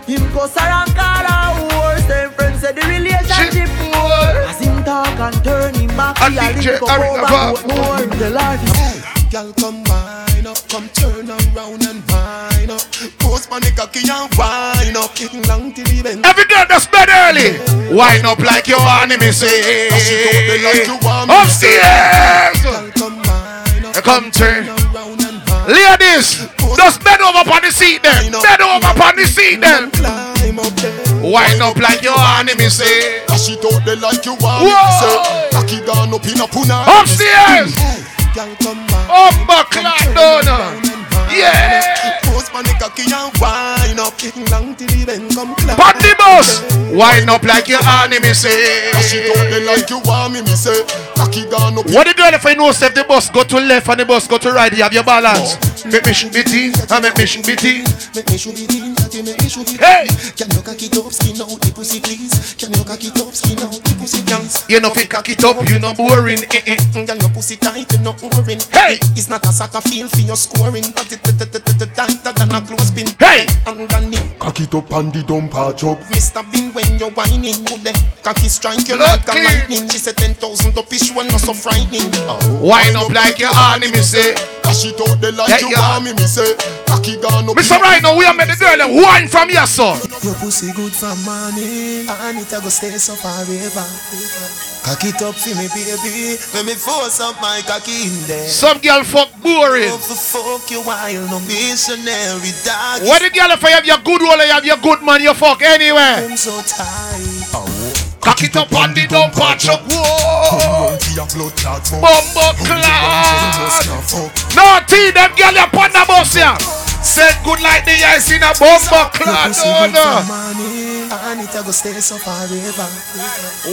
Him cuss around call her horse Them friends say the relationship poor As him talk and turn him back And He a DJ Eric over Lava. both more Him tell her Hey, girl, come wine up, come turn around and wine up. Post my cocky and wine up, kicking long till the bend. Every girl that's bed early, wind up like you want me say. Upstairs, come turn. Ladies, just bend over upon the seat then. Bend over upon the seat then. Wind up like you want me say. Dash it out there like you want me say. Cocky gone up in a puna. Upstairs, up clock down. Yeah. Post cocky and wine up, kicking long till the bend come climb. Pon the bus, wind up like your me say. Out there like you want me me say. Cocky gone up. What the girl if I know if the bus go to left and the bus go to right, you have your balance. Make me shoot me tea, and make me shoot me tea. Make me shoot it in, that make me shoot it Hey! Can you cock it up, skin out the pussy please? Can you cock it up, skin out the pussy please? You know fi cock it up, you know boring. Eh, eh. Girl, your pussy tight, you know orange. Hey! It's not a soccer field for your scoring, but it tighter than a clothespin. Hey! Underneath, Cock it up and the dumper chop. Mr. Bean, when you're whining, would the cocky strike you like a lightning? She said ten thousand up each one, not so frightening. Wind up like you want me say. Dash it out there like Yeah, you yeah. want me me say. Cocky gone up. Mr. Right now, we are make the girl them wine from your son. Your pussy good for morning, and it a go stay so forever. Cock it up for me, baby. When me force up my cocky in there. Some girl fuck boring. Love for fuck you while no missionary dog. What the girl if you have your good role, you have your good man, you fuck anywhere. I'm so tight. Oh, Cock it up on the dumper truck. Whoa! Bumbo class. No tea, them girl you upon the bus here. Said good like the ice in a bumbo class. Oh, no, no. And it a go stay so forever.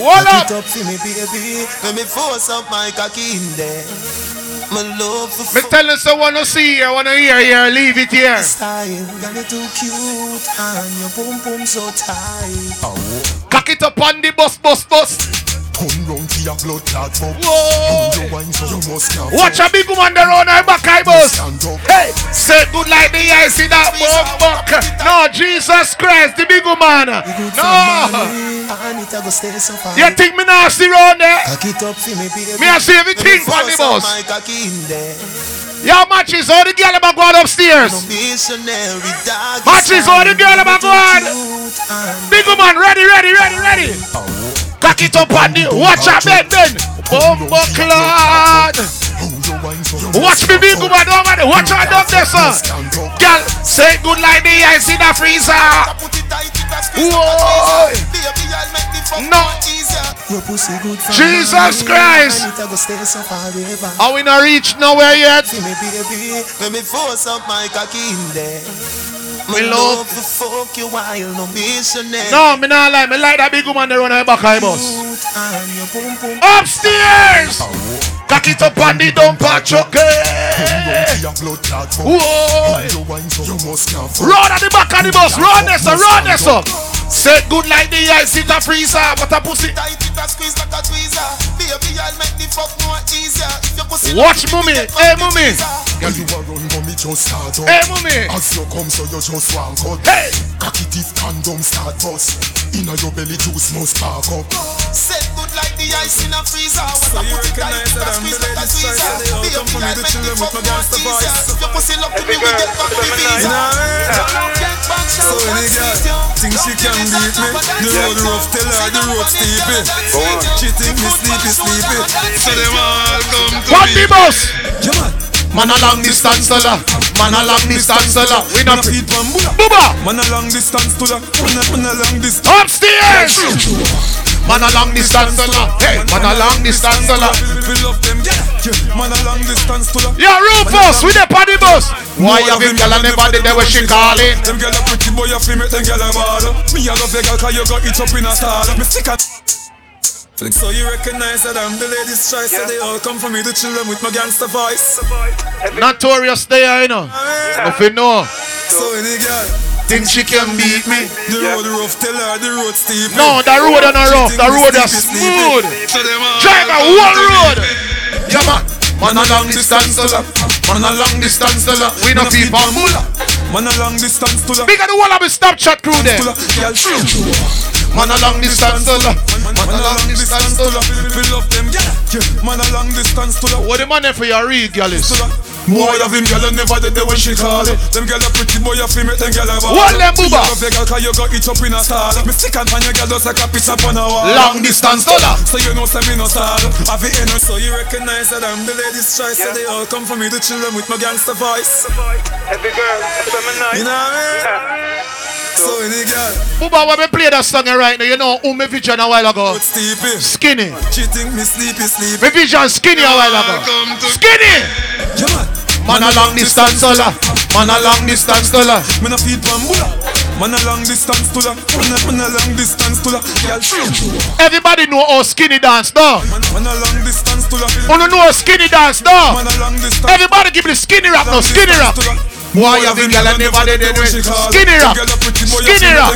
What Cock up? it up for me, baby. When me force up my cocky in there. My love for Me tell you someone to see here, wanna hear here, leave it here. style. Girl, you too cute and your boom boom so tight. Oh. Cock it up on the bus, bus, bus. Turn round to your blood clot fuck. Whoa. You wine so you must can't Watch a big woman there on her back, I boss. Hey, say good like the eyes in that buck buck. No, Jesus Christ, the big woman. No. And it a go stay so far. You think me nasty round there? Cock it up for me, baby. Me a see everything Let on me the force bus. my cocky in there. Yo, matches, all the girl about going upstairs. Missionary dog. Matches, all the girl about going. Big woman, ready, ready, ready, ready. Cock it up on the, watch out, Ben, Ben. Bumbo clot. Watch me, big woman, over there. Watch out, down there, sir. Girl, say good like the ice in the freezer. Whoa. No. Your pussy good for Jesus Christ. And it a go stay so forever. Are we not reach nowhere yet? See me, baby. Let me force up my cocky in there. Me Me love- love to fuck you while no missionary. No, me not like. Me like that big woman there on her back, I bus. And your boom boom. Upstairs. Oh. Cock it up on the dumper truck. eh. Whoa. Run at the back of the bus. Run this, up, run this up. Say good like the ice in the freezer, but a pussy. tight, it a squeeze like a tweezer Watch mummy. Hey, mummy. Girl, you a run, but me just start up. Hey, mummy. As you come, so you just want cut. Hey. Cocky teeth condom start bust. Inna your belly juice must spark up. Set good like the ice in a freezer. So you recognize that I'm the latest choice and they all come for me to chill them with my gangster voice. Your pussy love to me, we get back the visa. What I? So any girl think she can beat me The road rough, tell her the road steepy eh. She think me sleepy, sleepy So them all come to What the bus? Man a long distance seller. Man a long distance seller. We not feed bambula Booba. Man a long distance to the man a long distance Upstairs. Man a long distance seller. Hey, man a long distance seller. We love them, yeah yeah. Man a long distance to the Yo, Rufus, we the party bus. Why have him girl and never did they where she calling? Them girl a pretty boy a feel make them girl a ball Me a love a girl cause you got it up in a stall Me stick a so you recognize that I'm the ladies' choice So they all come for me to chill them with my gangster voice Notorious there, you know. Nothing no. So any girl Think she can beat me? The road rough, tell her the road steep No, the road are not rough. The road is smooth. Drive a one road. Yeah, man. Man a long distance seller. Man a long distance seller. We no feed bambula. Man a long distance to the Bigger the whole of the Snapchat crew there. Man a long distance seller. Man a long distance to the We love them, yeah yeah. Man a long distance to the What the money for your real girl is? Boy of him girl and never did they when she call it Them girl a pretty boy a feel make them girl a ball What them booba? Me love a girl cause you got it up in a stall Me stick and find your girl just like a picture on a wall Long distance dollar. So you know say me no stall Have it in her so you recognize that I'm the ladies' choice So they all come for me to chill them with my gangster voice Every girl, feminine You know what I mean? So any girl Booba, when we play that song right now, you know who me vision a while ago? Steepy Skinny. She think me sleepy sleepy Me vision skinny a while ago. Skinny. Yeah man Man a long distance dollar. Man a long distance dollar. Me no feed bambula Man a long distance to Man a, man a long distance to Girl Everybody know how skinny dance, no? Man a long distance to the Who know how skinny dance, no? Man a long distance. Everybody give me the skinny rap now, skinny rap. Boy, you think girl never did it with. Skinny rap, skinny rap,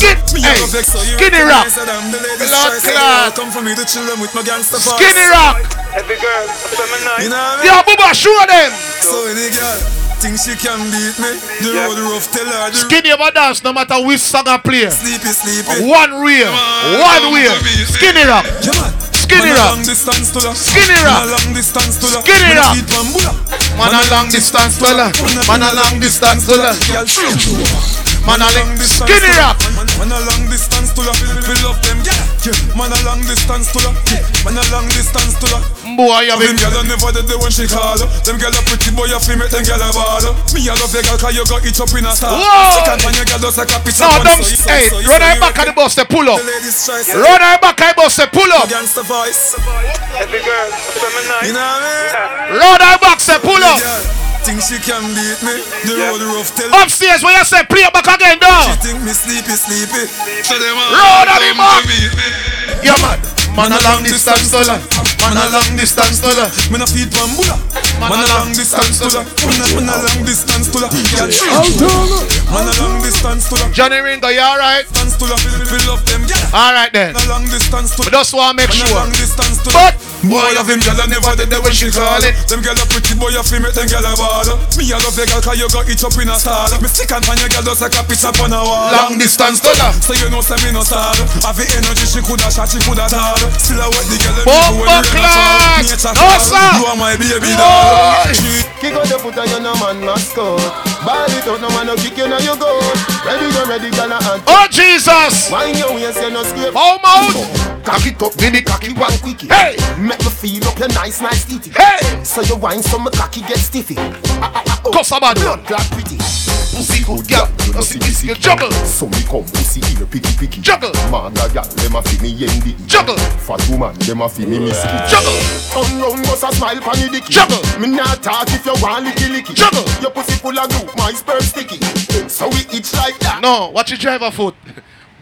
skin, hey, skinny rap, blood clot, Come for me to chill them with my gangster voice skinny rap. Every girl, feminine. You know what I mean? Yo, Booba, show them. So any girl think she can beat me? The road rough, tell her the Skinny ever dance no matter which song I play. Sleepy, sleepy. One reel, one wheel, skinny rap, Yeah man. Skinny up. Skinny up. Man a long distance to the Man a long distance to the Skinny Man a rap. feed bambula man a long distance fella, man a long distance fella, Girl man a long. Man a long distance to the We love them, yeah yeah. Man a long distance to the yeah. Man a long distance to the Boy, you Them been girl a never did they when she call Them girl a pretty boy a feel make them girl a ball Me a love your girl cause you got it up in a star Whoa. Second man your girl just like a picture No, on don't. so- so- Hey, so- so run her you back at the bus, they pull up. The Run her back at the bus, they pull up. Against the voice Every girl, feminine You know what I mean? Run her back, they pull up. Girl, Think she can beat me. The road rough tell Upstairs, where you say play back again, She think me sleepy sleepy. So them Road on the back. Yeah, man. Man a long distance dollar. Man a long distance dollar. Man a feed one bulla. Man a long distance to the. Man a long distance to the. Man a long distance to the. Johnny Ringo, you alright? Distance to the. Fill up them. Alright then. Man a long distance to But just wanna make Man a sure. long distance to But Boy of him gyal a never dead when she call it. Them gyal a pretty boy a fi make them gyal a ball. Me a love the gyal 'cause you got it up in a stall. Me stick and find your gyal just like a picture on a wall. Long distance dollar. So you know say me no sad. Have the energy she coulda shot, she coulda tall. Still a wet the gyal. Bomba class. No, sir. You are my baby doll. Kick out the foot and you no man mascot Ball it out, no man no kick you now you go Ready, you ready, gonna and Oh Jesus! Wine your waist, you no scrape Oh mouth! Cock it up, baby, cock it one quickie Hey! Make me feel up your nice, nice titty Hey! So you wine so my cocky get stiffy Ah, ah, ah, oh. Cuss about it. Blood clot pretty Pussy good girl. Pussy kiss you juggle. So me come pussy here picky picky Juggle. Man a gal, dem a fi me yendi Juggle. Fat woman, dem a fi me misky Juggle. Turn round, bust a smile pon the dicky Juggle. Me not talk if you want licky licky Juggle. Your pussy full of glue, my sperm sticky So we itch like that No, watch your driver foot.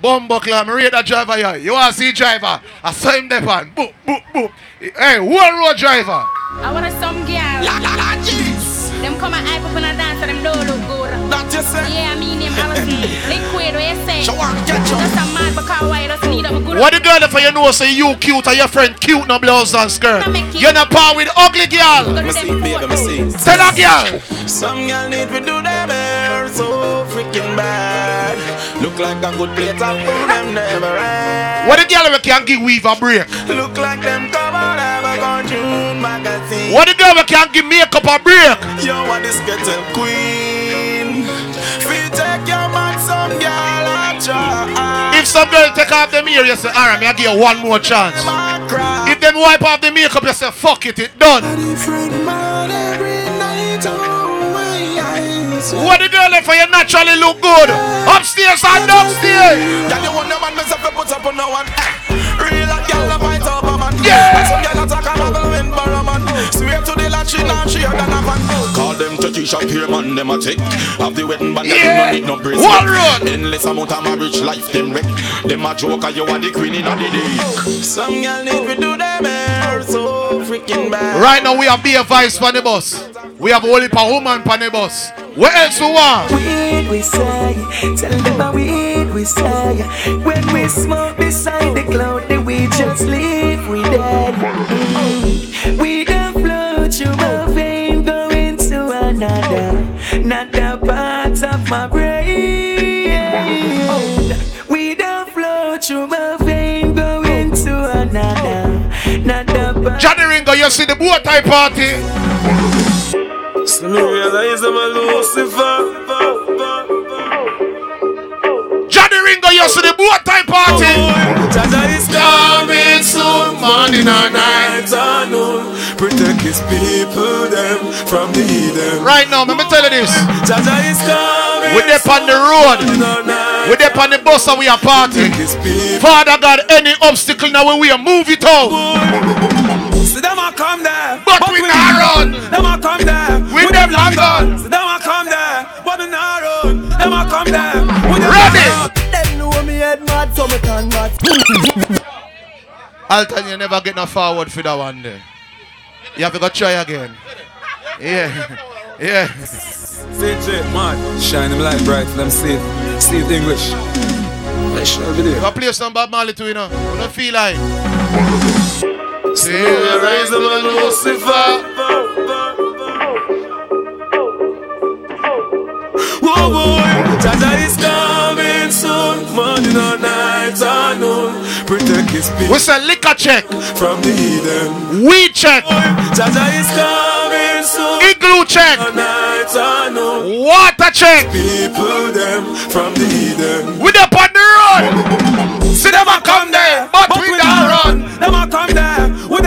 Bumbuckler, I'm rate that driver here. You want to see driver? I saw him there, man. Boop, boop, boop. Hey, one road driver. I want a some girl. La la la jeez. Them come and hype up and dance and them don't look good. That you say. Yeah, I mean him Allison. Liquid, what you say? Show her, get you. Just a man because why just need up a good What the girl if you know say you cute and your friend cute no blouse and skirt? You're not par with ugly girl. Me see, baby, me see. Tell a girl. Some girl need to do them hair so freaking bad. Look like a good plate of food, them never had. What the girl if can give weave a break? Look like them come out of a cartoon magazine. What the girl if can give makeup a break? You want this kettle queen? Take your man some girl a try. If some girl take off them ear, you say, alright, me I give you one more chance. If them wipe off the makeup, you say, fuck it, it done. What the girl if you naturally look good? Upstairs and downstairs. Girl, you want the man myself to put up on no one. Eh. Real like girl, I fight up a man. Yeah. Some girl attack a muggle win borrow man. Swear to the she now she a than a van. Call them to teach up here, man, them a tick. Have the wedding band, Yeah. them no need no brace. One road. Endless amount of marriage life, them wreck. Them a joke, and you are the queen in the day. Some girl need to do them hair so freaking bad. Right now we have be a vice on the bus. We have only a woman on the bus. What else we want? Weed we say, tell them a weed we say. When we smoke beside the cloud, the we just leave we dead. Mm. We Ringo, you see the bow tie party? So me realize I'm a Lucifer. Johnny Ringo, you see the bow tie party? Oh, Jaja is coming soon, morning or night noon. Protect his people them from the. Right now, let me tell you this. Jaja is coming. We there on the road. We there on the bus and we are party. Father God, any obstacle now we are move it out. See them a come there, But we not run. Them a come there, With them long gun. See them a come there, but we not run. Them a come there, with them Ready? long gun. Them know me head mad, so me can mad. Alton, you never get no forward for that one there. You have to go try again. Yeah. Yeah. CJ, man, shine them light bright, let them see it. See it English. I shall be there. Go play some Bob Marley too, you know. You don't feel like. See the rise of a Lucifer. Whoa, boy, Jaja is coming soon. Morning or night or noon. Protect his people We say liquor check. from the heathen. Weed check. Jaja is coming soon. Igloo check. Night or noon. Water check. People them from the heathen. We up on the road. See them a come there, but we don't run. Them a come there with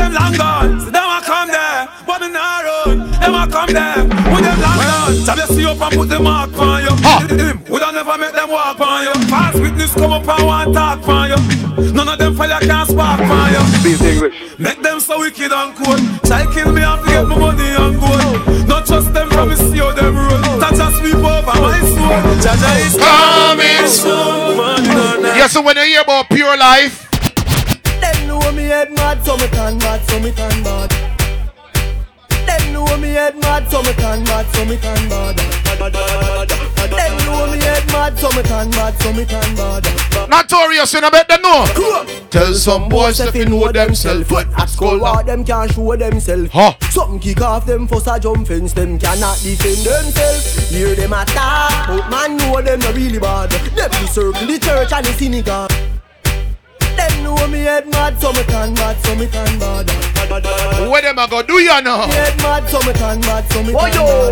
them long guns. Them a come there, but we not run. Them a come there with them long guns. Tell you see up and put the mark on you. Him, we don't never make them walk on you. False witness come up and want talk on you. None of them fire can spark on you. Speak English. Make them so wicked and cold. Try kill me and forget my money and gold. Not trust them from me see how them roll. That just sweep over my soul. Jaja is coming soon. Money no. Yes, so when you hear about pure life, know me head mad, so me turn mad, so me turn bad. Them know me head mad, so me turn mad, so me turn bad. Them know me head mad, so me turn mad, so me turn bad. Notorious, you know bet them know. Tell some boys if you know themself. Foot at school, what them can't show themself. Huh. Something kick off them for a jump fence, them cannot defend themselves. Hear them attack, but man know them not really bad. Them circle the church and the synagogue. Them know me head mad, so me turn mad, so me turn bad. Where them a go do you know? Me head mad, so me turn mad, so me oh, turn bad.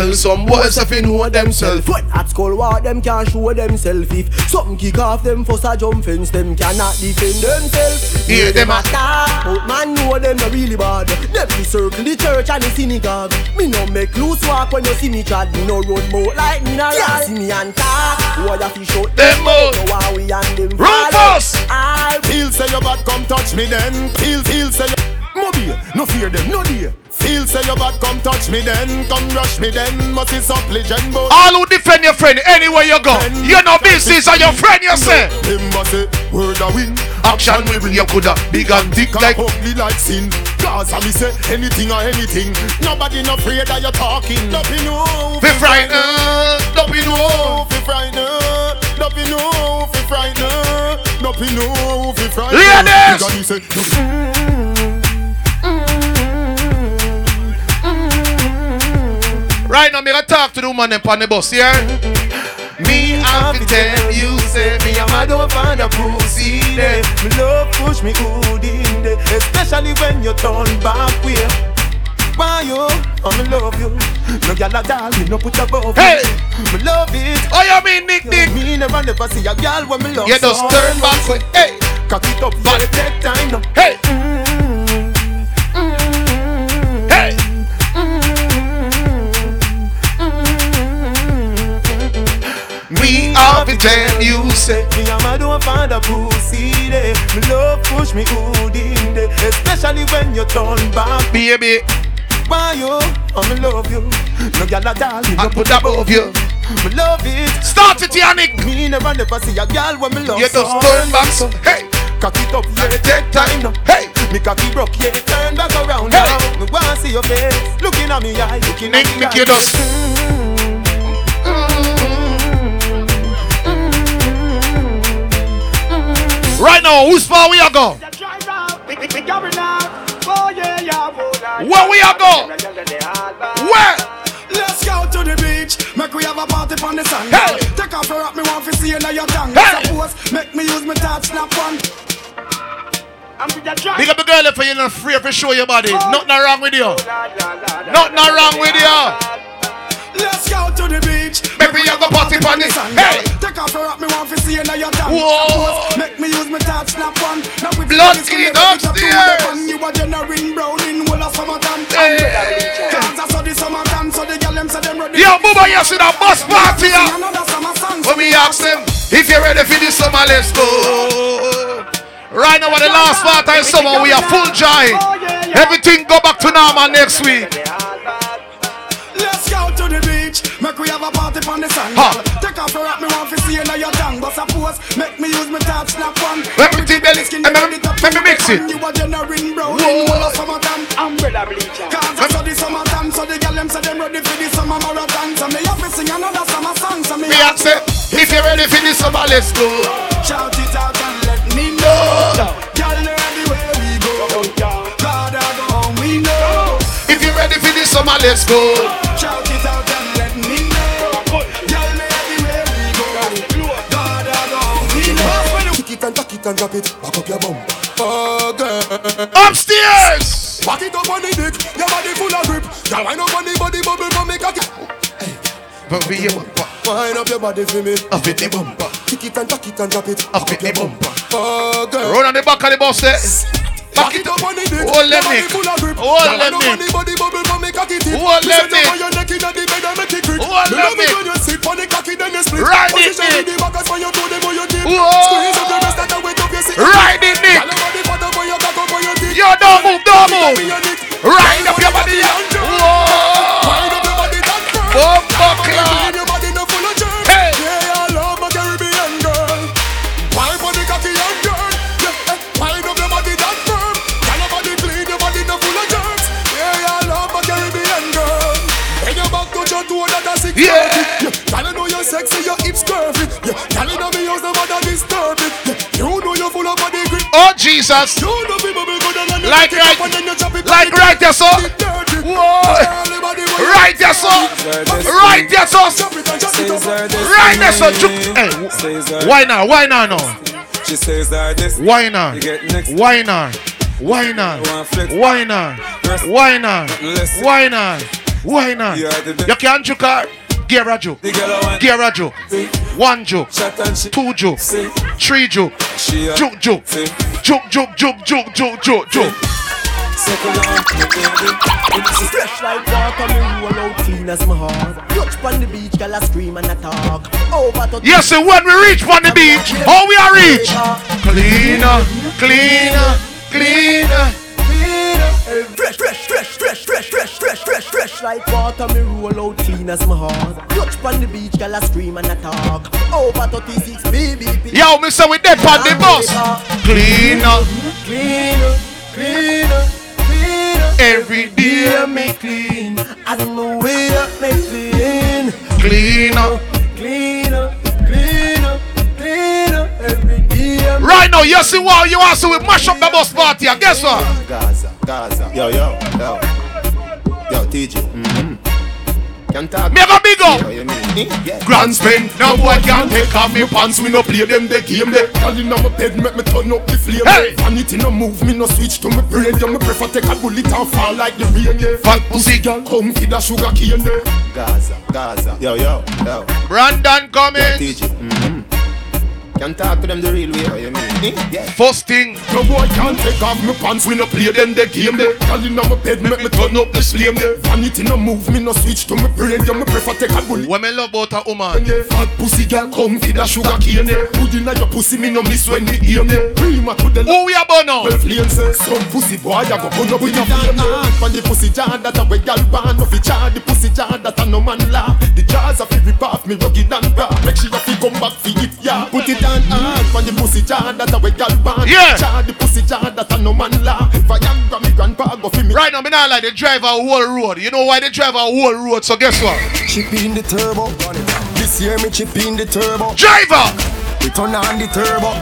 Hey, come on. Tell some boys if you know themself. Foot at school, what them can't show themself. If something kick off them for a jump fence, them cannot defend themselves. Hear them attack, but man know them not really bad. Them be circle the church and the synagogue. Me no make loose walk when you see me chat. Me no run more like me nah yeah. See me and talk, why you fi shut Them out. So why we and them Rufus! I Feel say you bad, come touch me then. Feel, feel say you. Mobile, no fear them, no dear. Feel say you bad, come touch me then. Come rush me then. Must is up legend, but. All who defend your friend anywhere you go. You know business or your friend you say. Him must say, word a win. Action we bring you coulda big and thick like ugly like sin. Cause I me say anything or anything. Nobody no afraid that you're talking. Don't be no. Be frightened, don't be no. Fi frightened. Don't be no. Fi frightened. Don't be no. Fi frightened. Ladies! Right now, me gonna talk to the woman them on the bus, yeah? Me have to tell you, say me a mad over find a pussy there. Me love push me good in there, especially when you turn back way. Why you? Oh, me love you. No gyal a doll, me no put above Hey! Me love it. Oh, you mean Nick Nick? Me never never see a gyal when me love. You just so turn back, say, hey, Cock it up, but it take time now. hey, hey. Have to tell you, say Me and my don't find a pussy there. Me love push me good in there, especially when you turn back. baby, Why you? Oh, me love you. No gyal a doll, me I put above you. Me love it. Start it, Yannick. Me never never see a girl when me love. You just turn back, so hey, Cock it up, yeah, take time now. hey. Me cocky broke, yeah, turn back around Hey. now. Me wanna see your face, looking at me eye, looking Nick at me Nick, eye. you just. Mm. Right now, who's far we are go? Oh, Where we are go? Where? Let's go to the beach. Make we have a party on the sand. Hey. Take off your hat, me want to see you now your tongue. Hey. Suppose make me use my touch snap one. Big up the girl if you're not free to show your body. Oh. Nothing wrong with you. Nothing wrong with you. Let's go to the beach. Make me have a party on this. Hey. Off your me want to see you now your tongue. Whoa. Make me use my touch snap one. Now we Blood finish clean with up upstairs. You a generating brown in whole of summertime. Hey. Cause I saw the summertime, so the girl them say them ready. Yo, Booba, you see that bus party? Sing yeah? Another summer song. When we ask them, if you're ready for this summer, let's go. Right now, at the last part of summer, we are full joy. Oh, Everything go back to normal next week. We have a party on the sand. Ha. Take off your hat, me want to see you now your tongue. But suppose make me use my touch snap one. Everything belly, Skin and you let me- ready to let me mix it. You a generating brown Whoa. in whole of summertime. Umbrella bleacher. Cause I saw the summertime, so the girl them say them ready for the summer marathon. So me have to sing another summer song. So me We ask them, if you're ready for this summer, let's go. Shout it out and let me know. Girl, everywhere we go. God, I go home, we know. If you're ready for this summer, let's go. And tuck it and drop it. Back up your bum. Oh, girl. Upstairs! Back it up on the dick. Your body full of grip. Girl, wind up on the body bubble from me cocky. But we are bumper. Wind up your body for me. Up in the bumper. Kick it and tuck it and drop it. Up in the bumper. Oh, girl. Run on the back of the bus eh? there. Back it up on the dick. Hold them, body Nick. full of grip. Hold them, wind up on Nick. the body bubble from me cocky tip. Hold them, set up on Nick. your neck inna the bed and make it quick. Hold them, Nick. when you sit on the cocky then you split. Ride it, Position Nick. with the backers when you do them on your tip. Whoa. Squeeze up your wrist and then wet up your seat. Ride it, Nick. Girl, your body fat up on your cock up on your tip. Yo, don't move, don't move. Me and Nick. Ride up your body. Whoa! Wind up your body that firm. Bumper clock. it yeah. yeah. Girl, I know you're sexy, your hips curvy. Yeah. Girl, I know me house nobody disturb it. Yeah. You know you're full of body grip. Oh Jesus. You know me bubble good and like right, like right there, so. Whoa. Right there, so. Right there, so. Right there, so. Hey, why not? Why now? No. She says that this. Why not? Why not? Why not? Why not? Why not? Why not? Why not? You can't you car. Juke. Gear. One juke. Two juke. Three juke. Juke juke. Juke juke juke juke juke juke juke. Fresh like water, me roll out clean as my heart. Touch on the beach, girl I scream and I talk. Over to Yes, so when we reach on the beach, how we are reach? Cleaner, cleaner, cleaner. Fresh, fresh, fresh, fresh, fresh, fresh, fresh, fresh, fresh like water, me roll out clean as my heart. Touch on the beach, girl I scream and I talk. Over 36, baby. Yo, me say we dead on the bus. Cleaner, Cleaner, cleaner, cleaner. Every day me clean. I don't know where me clean. cleaner. Cleaner, cleaner, Right now, you see what you want, so we mash up the bus party. and Guess what? Gaza, Gaza. Yo, yo, yo. Yo, TJ. Mm-hmm. Can talk. Me have a big up. Yo, you? Yeah. Grand spend, now boy can't take off me pants We no play them, the game they Girl inna my bed, make me turn up the flame Hey! Vanity no move, me no switch to me brain Yeah, me prefer take a bullet and fall like the rain yeah. Fat pussy girl, come feed a sugar cane yeah. Gaza, Gaza. Yo, yo, yo. Brandon Yo, coming. TJ. Mm-hmm. Can talk to them the real way. Yo, you mean? Hmm? Yeah. First thing, No boy can't take off me pants, we no play them the game they Girl inna my bed, make me turn up the flame yeah. Vanity no move, me no switch to me brain Yeah, me prefer take a bullet when me love about a woman. Fat pussy girl, come feed a sugar cane yeah. Put inna your pussy, me no miss when me aim yeah. Prima to the Who we are born now? Well, flame say some pussy boy I go put up with a flame. From the pussy jar that a way gal born No fi jar the pussy jar that a no man laugh The jars a fi rip off me rugged and raw Make sure you fi come back fi it yeah Put it on hard From the pussy jar that a way gal born Yeah. Jar the pussy jar that a no man laugh Viagra me grandpa go fi me Right now, me not like the driver a whole road. You know why they drive a whole road? So guess what? Chip in the turbo. This year me chip in the turbo. Driver, We turn on the turbo.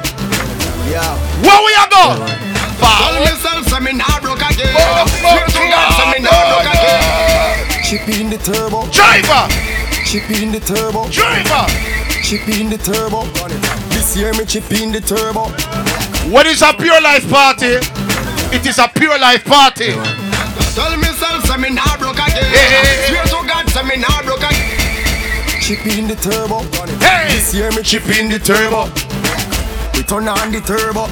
Yeah. where we are going? Tell Forward. myself say me nah broke again. Oh, Swear to God say me nah broke again. Chip in the turbo. Driver, Chip in the turbo. driver. Chip in the turbo. This year me chip in the turbo. What is a pure life party? It is a pure life party. Tell myself say me nah broke again. Hey. Swear to God say me nah broke again. Chip in the turbo. Hey, This year me chip in the turbo. We turn on the turbo.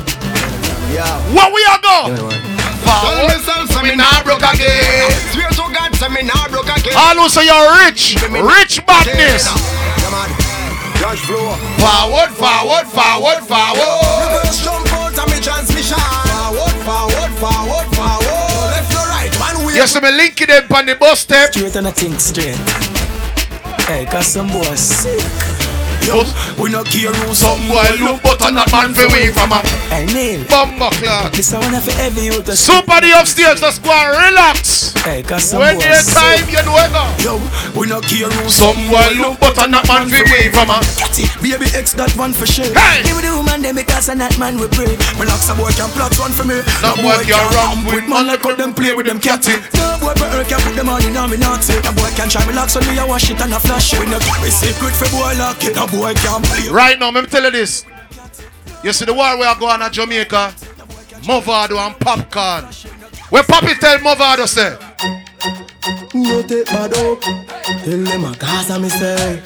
Yeah. where we are going? Tell myself say me nah broke again. Swear to God say me nah broke again. All who say you're rich, rich badness. Cash flow. Forward, forward, forward, forward. Reverse jump out of me transmission. Forward, forward, forward, forward. Left to right, man. We Yes, so me link it up on the bus step. Straight and I think straight. Hey, cause some boys sick. We no care who Some boy look but a not man for we from a Hey, Neil. bumbo clock. This I wanna for every youth. the upstairs, just go and relax. Hey, cause some When your time, you know it. Yo, we no care who Some boy look but a not man for we from a Get it, baby X that one for sure. Hey! Give me the woman, them because I'm not man we pray. My locks some boy can plot one for me. No boy can run with man like how them play with them catty. No boy her can put them on in on me naughty. No boy can try me locks so me I wash it and a flash it. We no carry secret for boy lock it. No boy can play. Right now, let me tell you this. You see the war we are going at Jamaica, Mavado and Popcaan. Where Poppy tell Mavado say, No take bad up. Tell them a Gaza me say.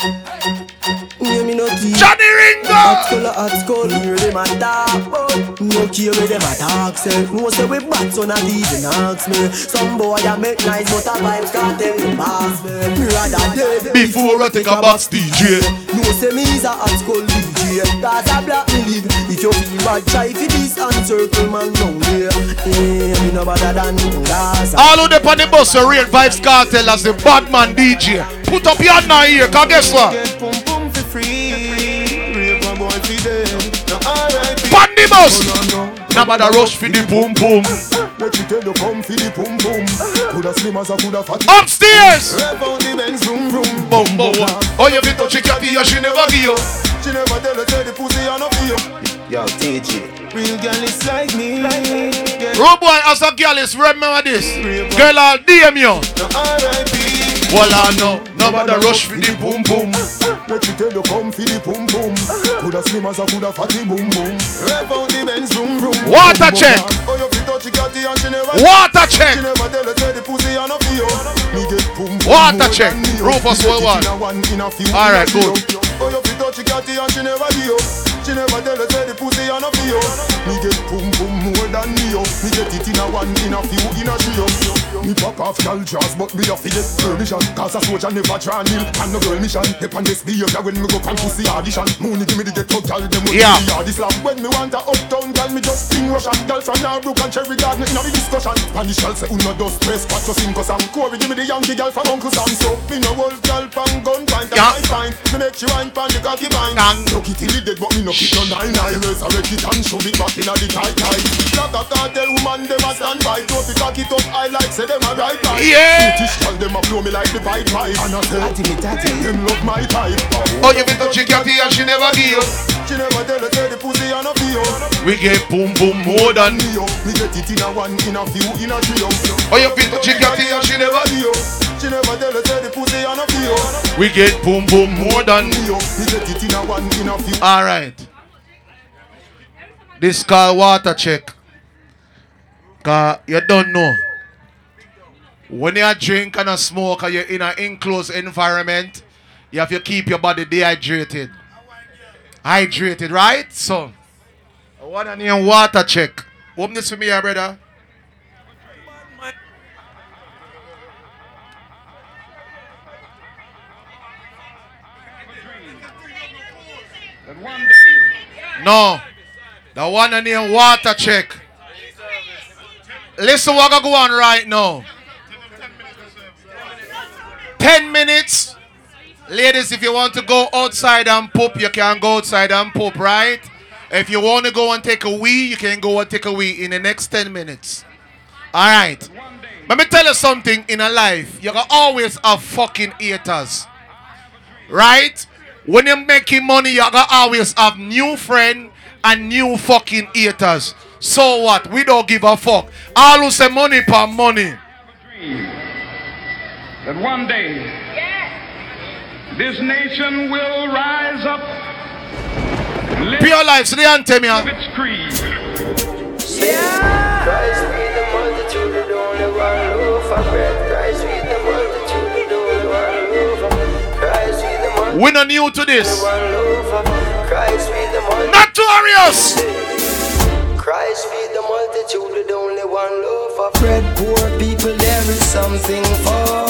Yeah, me no tea. Johnny Ringo! Hot skull hot skull. Hear them a talk. but No care where them a talk. Say no say we bad so not even ask me. Some boy a make nice but a vibes can't tell me pass me. Me rather dead before I take a box DJ. No say me is a hot skull DJ. Gaza black me live. If you feel bad, try for this and circle man down there. Yeah, me no better than Gaza. All who dey on the bus, the real Vybz Kartel as the bad man DJ. Put up your hand now here, cause guess what? Alright. On the bus! Nobody rush for the boom boom. Let you tell you come for the pum pum. Coulda slim as a coulda fat. Upstairs! Rev on the Benz vroom vroom. Boom boom. Oh, you fit touch it, you she never give you. She never tell you say the pussy a no for you. Yo, TG. Real girl is like me. Rude boy, as a girl is remember this. Girl, I'll DM you. Well, I know. Nobody rush for the boom boom. Let me tell you, come for the boom boom. Coulda slim as a coulda fatty boom boom. Rev out the Benz vroom vroom. Water check. Oh, you fit touch your catty and she never. Water check. She never tell you say the pussy and a feel. Me get boom boom. Water check. Rufus Me Worldwide. it one, in a few, All right, good. Oh, you fit touch catty and she never do. She never tell you say the pussy and a feel. Me get boom boom more than me. Me get it in a one, in a few, in a. Me pop off girl jaws, but me a forget permission. Cause a soldier never draw nil. And no girl mission. Hip on this behavior when me go pan pussy audition. Mooney give me the ghetto girl, them with Yeah. me. When me want a uptown girl, me just sing Russian. Girl from Norbrook and Cherry Garden the discussion. Spanish girl say uno dos tres cuatro cinco sam. Corey give me the Yankee girl from Uncle Sam. So me no girl pan gun pint and Yeah. I find. Me make she wine pan the cocky vine. Look it till it dead, but me no kick no nine nine. Resurrect it and shove it back inna the tight tight. Like a cartel woman, them a stand by. Don't be cock it up, I like say them a right right. Yeah. British girl, them a blow me like the. And I say, Tatty me tatty, them love my type. Oh, you fit touch your catty and she never give. She never tell her say the pussy and a feel. We get boom boom more than me. Oh. Me get it in a one, in a few, in a trio. Oh. oh, you fit touch your catty and she never give. She never tell her say the pussy and a feel. We get boom boom more than Me oh. We get it in a one, in a few. All right. This called water check. Cause you don't know. When you drink and a smoke and you're in an enclosed environment, you have to keep your body dehydrated. Hydrated, right? So, I want to name water check. Open this for me, here, brother. No. The one and name water check. Listen what I go on right now. 10 minutes. Ladies, if you want to go outside and poop, you can go outside and poop, right? If you want to go and take a wee, you can go and take a wee in the next 10 minutes. All right. Let me tell you something in a life. You can always have fucking haters. Right? When you're making money, you can always have new friend and new fucking haters. So what? We don't give a fuck. All who say money per money. That one day this nation will rise up live Pure life, so the anthem, yeah. its creed. Christ be the multitude, the only one loaf of bread. Christ be the multitude, the only one loaf of Christ be the multitude, We're not new to this. one loaf of Christ be the multitude. Notorious! Christ be the multitude, the only one loaf of bread. Poor people, there is something for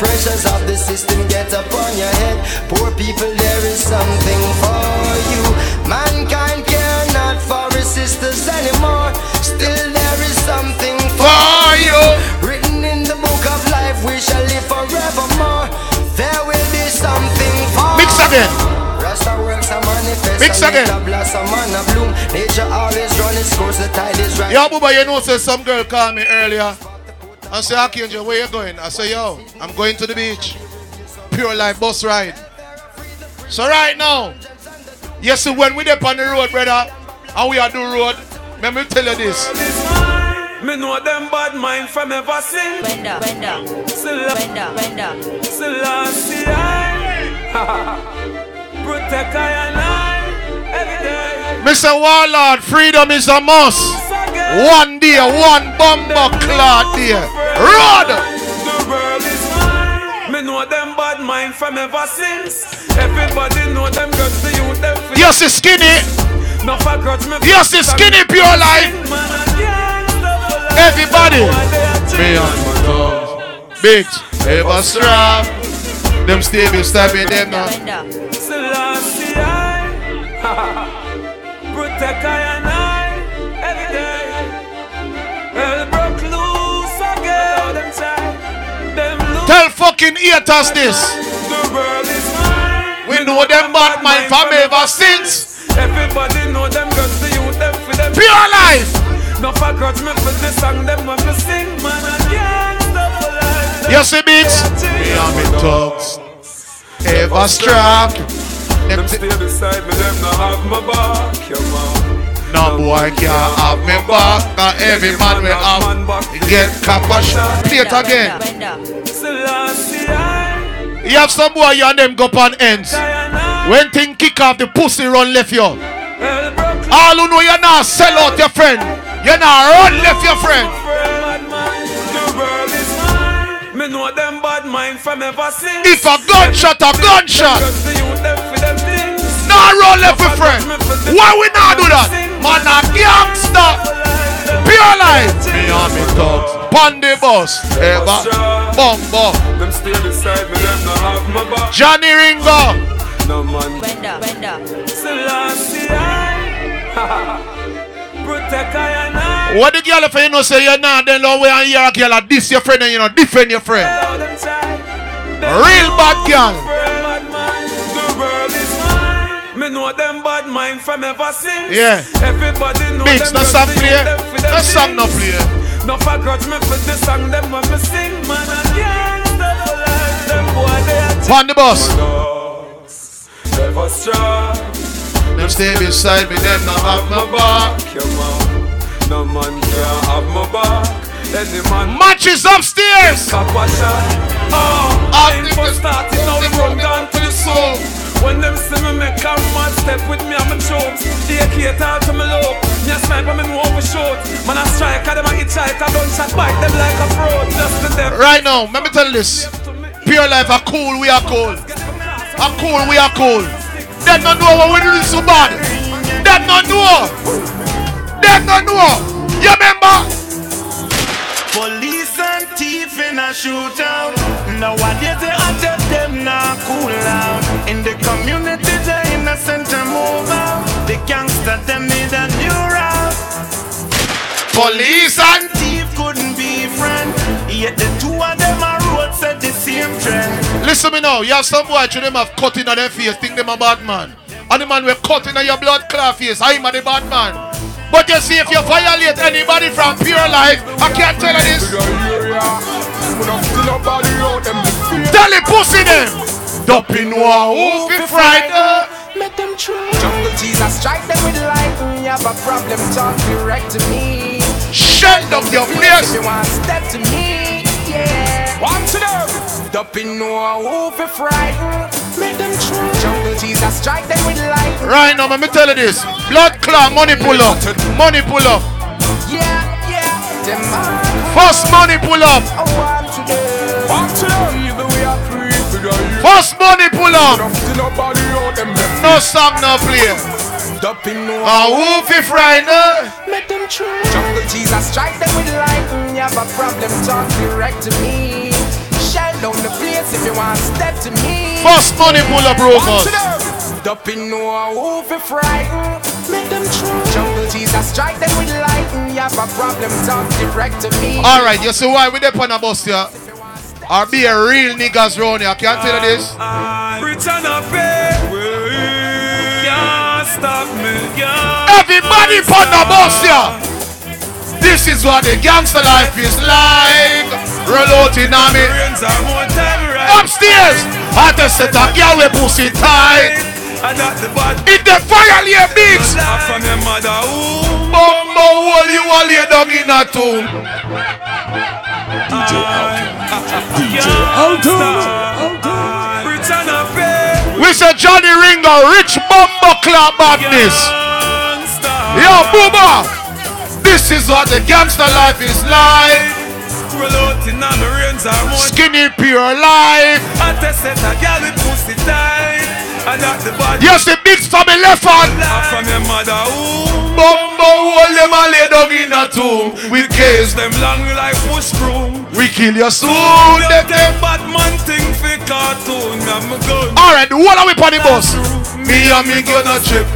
pressures of the system get upon your head. Poor people, there is something for you. Mankind care not for his sisters anymore. Still, there is something for you. Written in the book of life, we shall live forevermore. There will be something for Mix again. Rasta works a manifest. Mix again. blossom and a bloom. Nature always run its course, the tide is right. Yo, Booba, you know, say some girl called me earlier and say, Archangel, where you going? I say, yo, I'm going to the beach. Pure life bus ride. So right now, you see when we up on the road, brother, and we are do road, let me tell you this. Me know them bad mind from ever since. Wenda, wenda, Sela- wenda, wenda. Selassie, I protect I and I every day. Mr. Warlord, freedom is a must. One day, one bomber clot there. Road! The world is mine. Me know them bad mind from ever since. Everybody know them girls, the youth, them feel. Yes, it's skinny. No for grudge me. Yes, it's skinny, pure life. Everybody. Me and my dogs. Bitch, ever strap. Them stable stabbing them now. Tell fucking haters this. The world is mine. We know them bad mind from ever since. Everybody know them girls, the youth, them for them. Pure life. No for grudge me for this song, them want me sing, man. I can't stop for. You see, bitch? Me and me dogs. Ever strap. Them stay beside me, them not have my back, yeah man. No boy can't have me back. Cause every man will have get copper shot. Play it again. You have some boy you and them go on ends. When thing kick off, the pussy run left you. All who know you not sell out your friend. You not run left your friend. The world is mine. Me know them bad mind from ever since. If a gunshot, a gunshot. The youth them for them things. Nah run left your friend. Why we not do that? Man a gangster. Pure life. Me and me thugs. Pon the bus. Ever. Bumbo. Them stay beside me, them not have my back. Johnny Ringo. No man. Selassie, I protect I and I. What the girl if you know say you're not then long way and you're a girl and this your friend and you know defend your friend. Real bad girl. Me know them bad mind from ever since. Yeah. Everybody know Mix, them no just song the play. youth them for No song no play. No me for the song them when me sing, man. I can't stand no. Them boy they are the bus. Ever strong. Them stay beside me, them not have my back. No man can have my back. Any man Matches upstairs. Shot. Oh, I ain't for starting now. Run down to the soul. When them see me make a man step with me, I'm a chokes. They can't talk to me low. Me a sniper, me know over short. Man a striker, them a hit shot. I don't shot bite them like a pro. Just to them. Right now, let me tell you this. Pure life are cool, we are cool. Are cool, we are cool. They don't know what we do this so bad. They don't know. They don't know. You remember? Police and thief in a shootout. Nowadays they attack them now cool out. In the community the innocent a move out. The gangster them need a new route. Police and thief couldn't be friends. Yet the two of them are road set the same trend. Listen to me now. You have some boy to them have cut in on their face, think them a bad man. And the man will cut in on your blood clot face. I'm a the bad man. But you see, if you violate anybody from pure life, I can't tell you this. Tell the pussy them. Dumping war, who be frightened? Make them try. Jungle Jesus, strike them with lightning. You have a problem, talk direct to me. Shut up your place. If you want step to me, yeah. Watch them. Dumping no who be frightened. Make them try. Jungle Jesus, strike them with lightning. Right now, let me tell you this. Blood clot, money pull up. Money pull up. Yeah, yeah. Them man. First money pull up. I want to them. Want to them. First money pull up. Nobody out them No song, no play. Dumping no Ah, who fi frightened? Make them try. Jungle Jesus, strike them with lightning. You have a problem, talk direct to me. Shell down the place if you want step to me. First money pull up, bro, Watch cuz. them. Dumping no who fi frightened. Make them try. Jungle Jesus, strike them with lightning. You have a problem, talk direct to me. Alright, you see why we dey on a bus here? Or be a real niggas round here. Can't tell you this. Rich and a pay. Stop me. Everybody on the bus here. This is what the gangster life is like. Roll out in me. Upstairs, I just set a girl with pussy tight. The. In the fire lay mix. Laugh from your mother. Bumbo hole you lay down in a tomb. We say Johnny Ringo, rich bumbo clap badness. Yo, Booba. This is what the gangster life is like. Roll out in on the more. Skinny pure life. I test set a girl with pussy tight. I got the bad. Yes, the big the left hand. Laugh from your mother. Ooh. Bumbo hole them a lay down in a tomb. We case them long like push broom. We kill you soon. Them them bad man thing for cartoon. I'm a gun. Alright, what are we on the bus? Me and me gonna trip.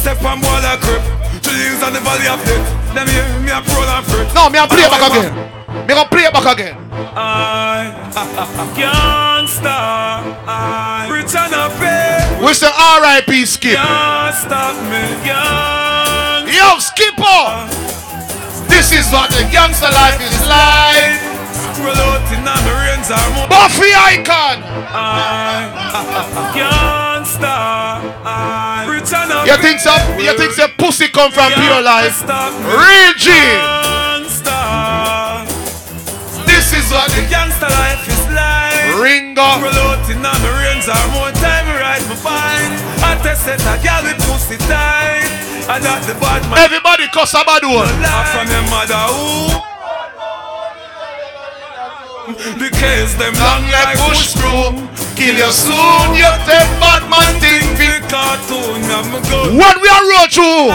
Step on wall a grip. Trillions on the valley of death. Them here, me a pro and fruit. No, me a play back again. Me gonna play it back again. I can't stop. I rich and a pay. We say R.I.P. Skip. Can't stop me. Can't. Yo, Skipper. Oh! This is what the gangster life is like. Roll out in the rains are. Buffy icon. I can't star. Rich and a You think so? You think so? Pussy come from pure life? Real G. Star. This the gangster life is like. Ringo. Roll out in on the range or more time ride my bike. I test it a girl with pussy tight. I got the bad man. Everybody cuss a bad one. Laugh from your mother who. The case them Long like bush broom. Kill you soon. You take bad man thing. The cartoon, I'm gun. When we are road through,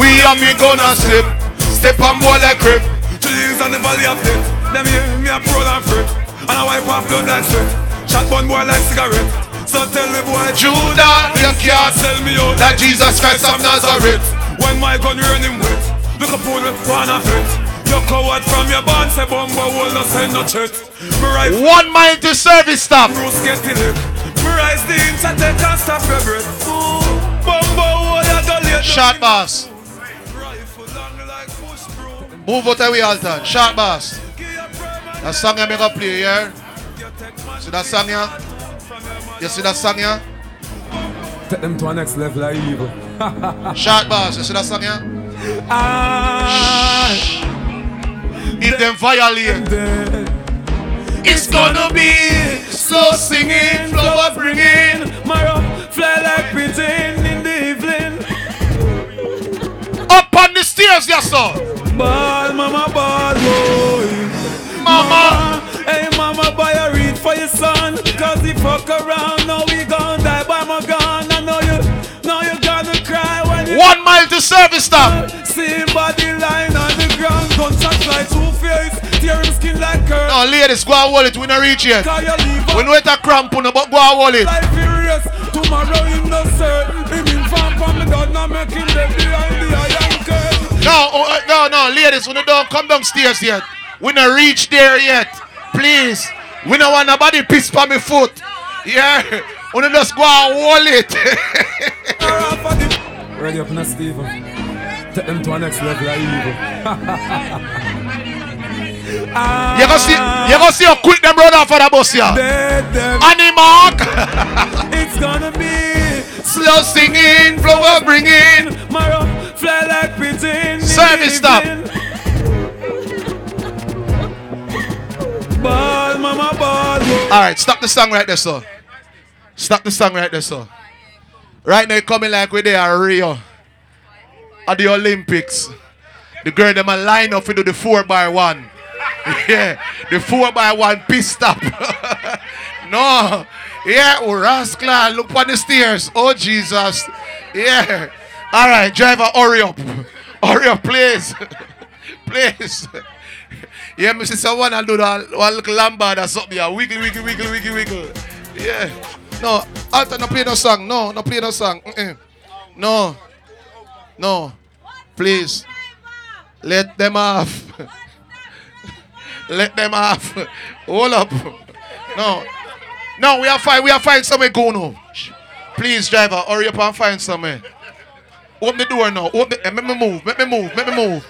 we are me gonna slip. Step on board like crip. Trees on the valley of death. Them hear me a pro and fret. And I wipe off blood like sweat. Shot one boy like cigarette. So tell me boy Judah, you can't sell me out that Jesus Christ of Nazareth. When my gun running wet. Look up on the one of it. You coward from your band, say bumbo will not send no chat. One mile to service stop. Bruce get the lick. Me rise the inch and take and stop your breath. Ooh, will ya go late. Shot boss. Move out of the altar. Shot boss. That song I make up play, yeah? See that song, yeah? You see that song, yeah? Take them to a next level of evil. Shot boss. You see that song, yeah? I If them violate, it's gonna be slow singing, flower bringing. Mara fly like pigeon in the evening. Up on the stairs, yes, sir. Ball, mama, ball, son. Fuck around, now we gon' die by my gun. I know you, now you gonna cry when you One mile to service stop. see him body line on the ground. Gunshot like two face, tear him skin like curl. No, ladies, go and it. We not reach yet. Cause you leave We know it a cramp, on, but go and it. life furious. Tomorrow him no certain. Him in farm from me done, not make him dead behind the iron curtain. No, oh, uh, no, no, ladies, we don't come downstairs yet. We not reach there yet. Please. We don't want nobody piss on me foot. Yeah. We don't just go and hold it. Ready up now, Steven. Take them to a next level of evil. Ah. you gonna see, you gonna see how quick them run off of the bus here. Animal. It's gonna be Slow singing, flower bringing. Mara fly like pigeon. Service stop. Ball, mama. All right, stop the song right there, sir. Stop the song right there, sir. Right now, coming like we there are Rio at the Olympics. The girl them a line up to do the four by one. Yeah, the four by one pissed up. no, yeah, oh rascal, look on the stairs. Oh Jesus, yeah. All right, driver, hurry up, hurry up, please, please. Yeah, me see someone and do that one little lambada or something. Yeah, wiggle, wiggle, wiggle, wiggle, wiggle. Yeah. No, Alta, no play no song. No, no play no song. Mm-mm. No. No. Please. Let them off. Let them off. Hold up. No. No, we are fine. We are fine somewhere go now. Please, driver, hurry up and find somewhere. Open the door now. Open the, eh, me move. Make me move. Make me move.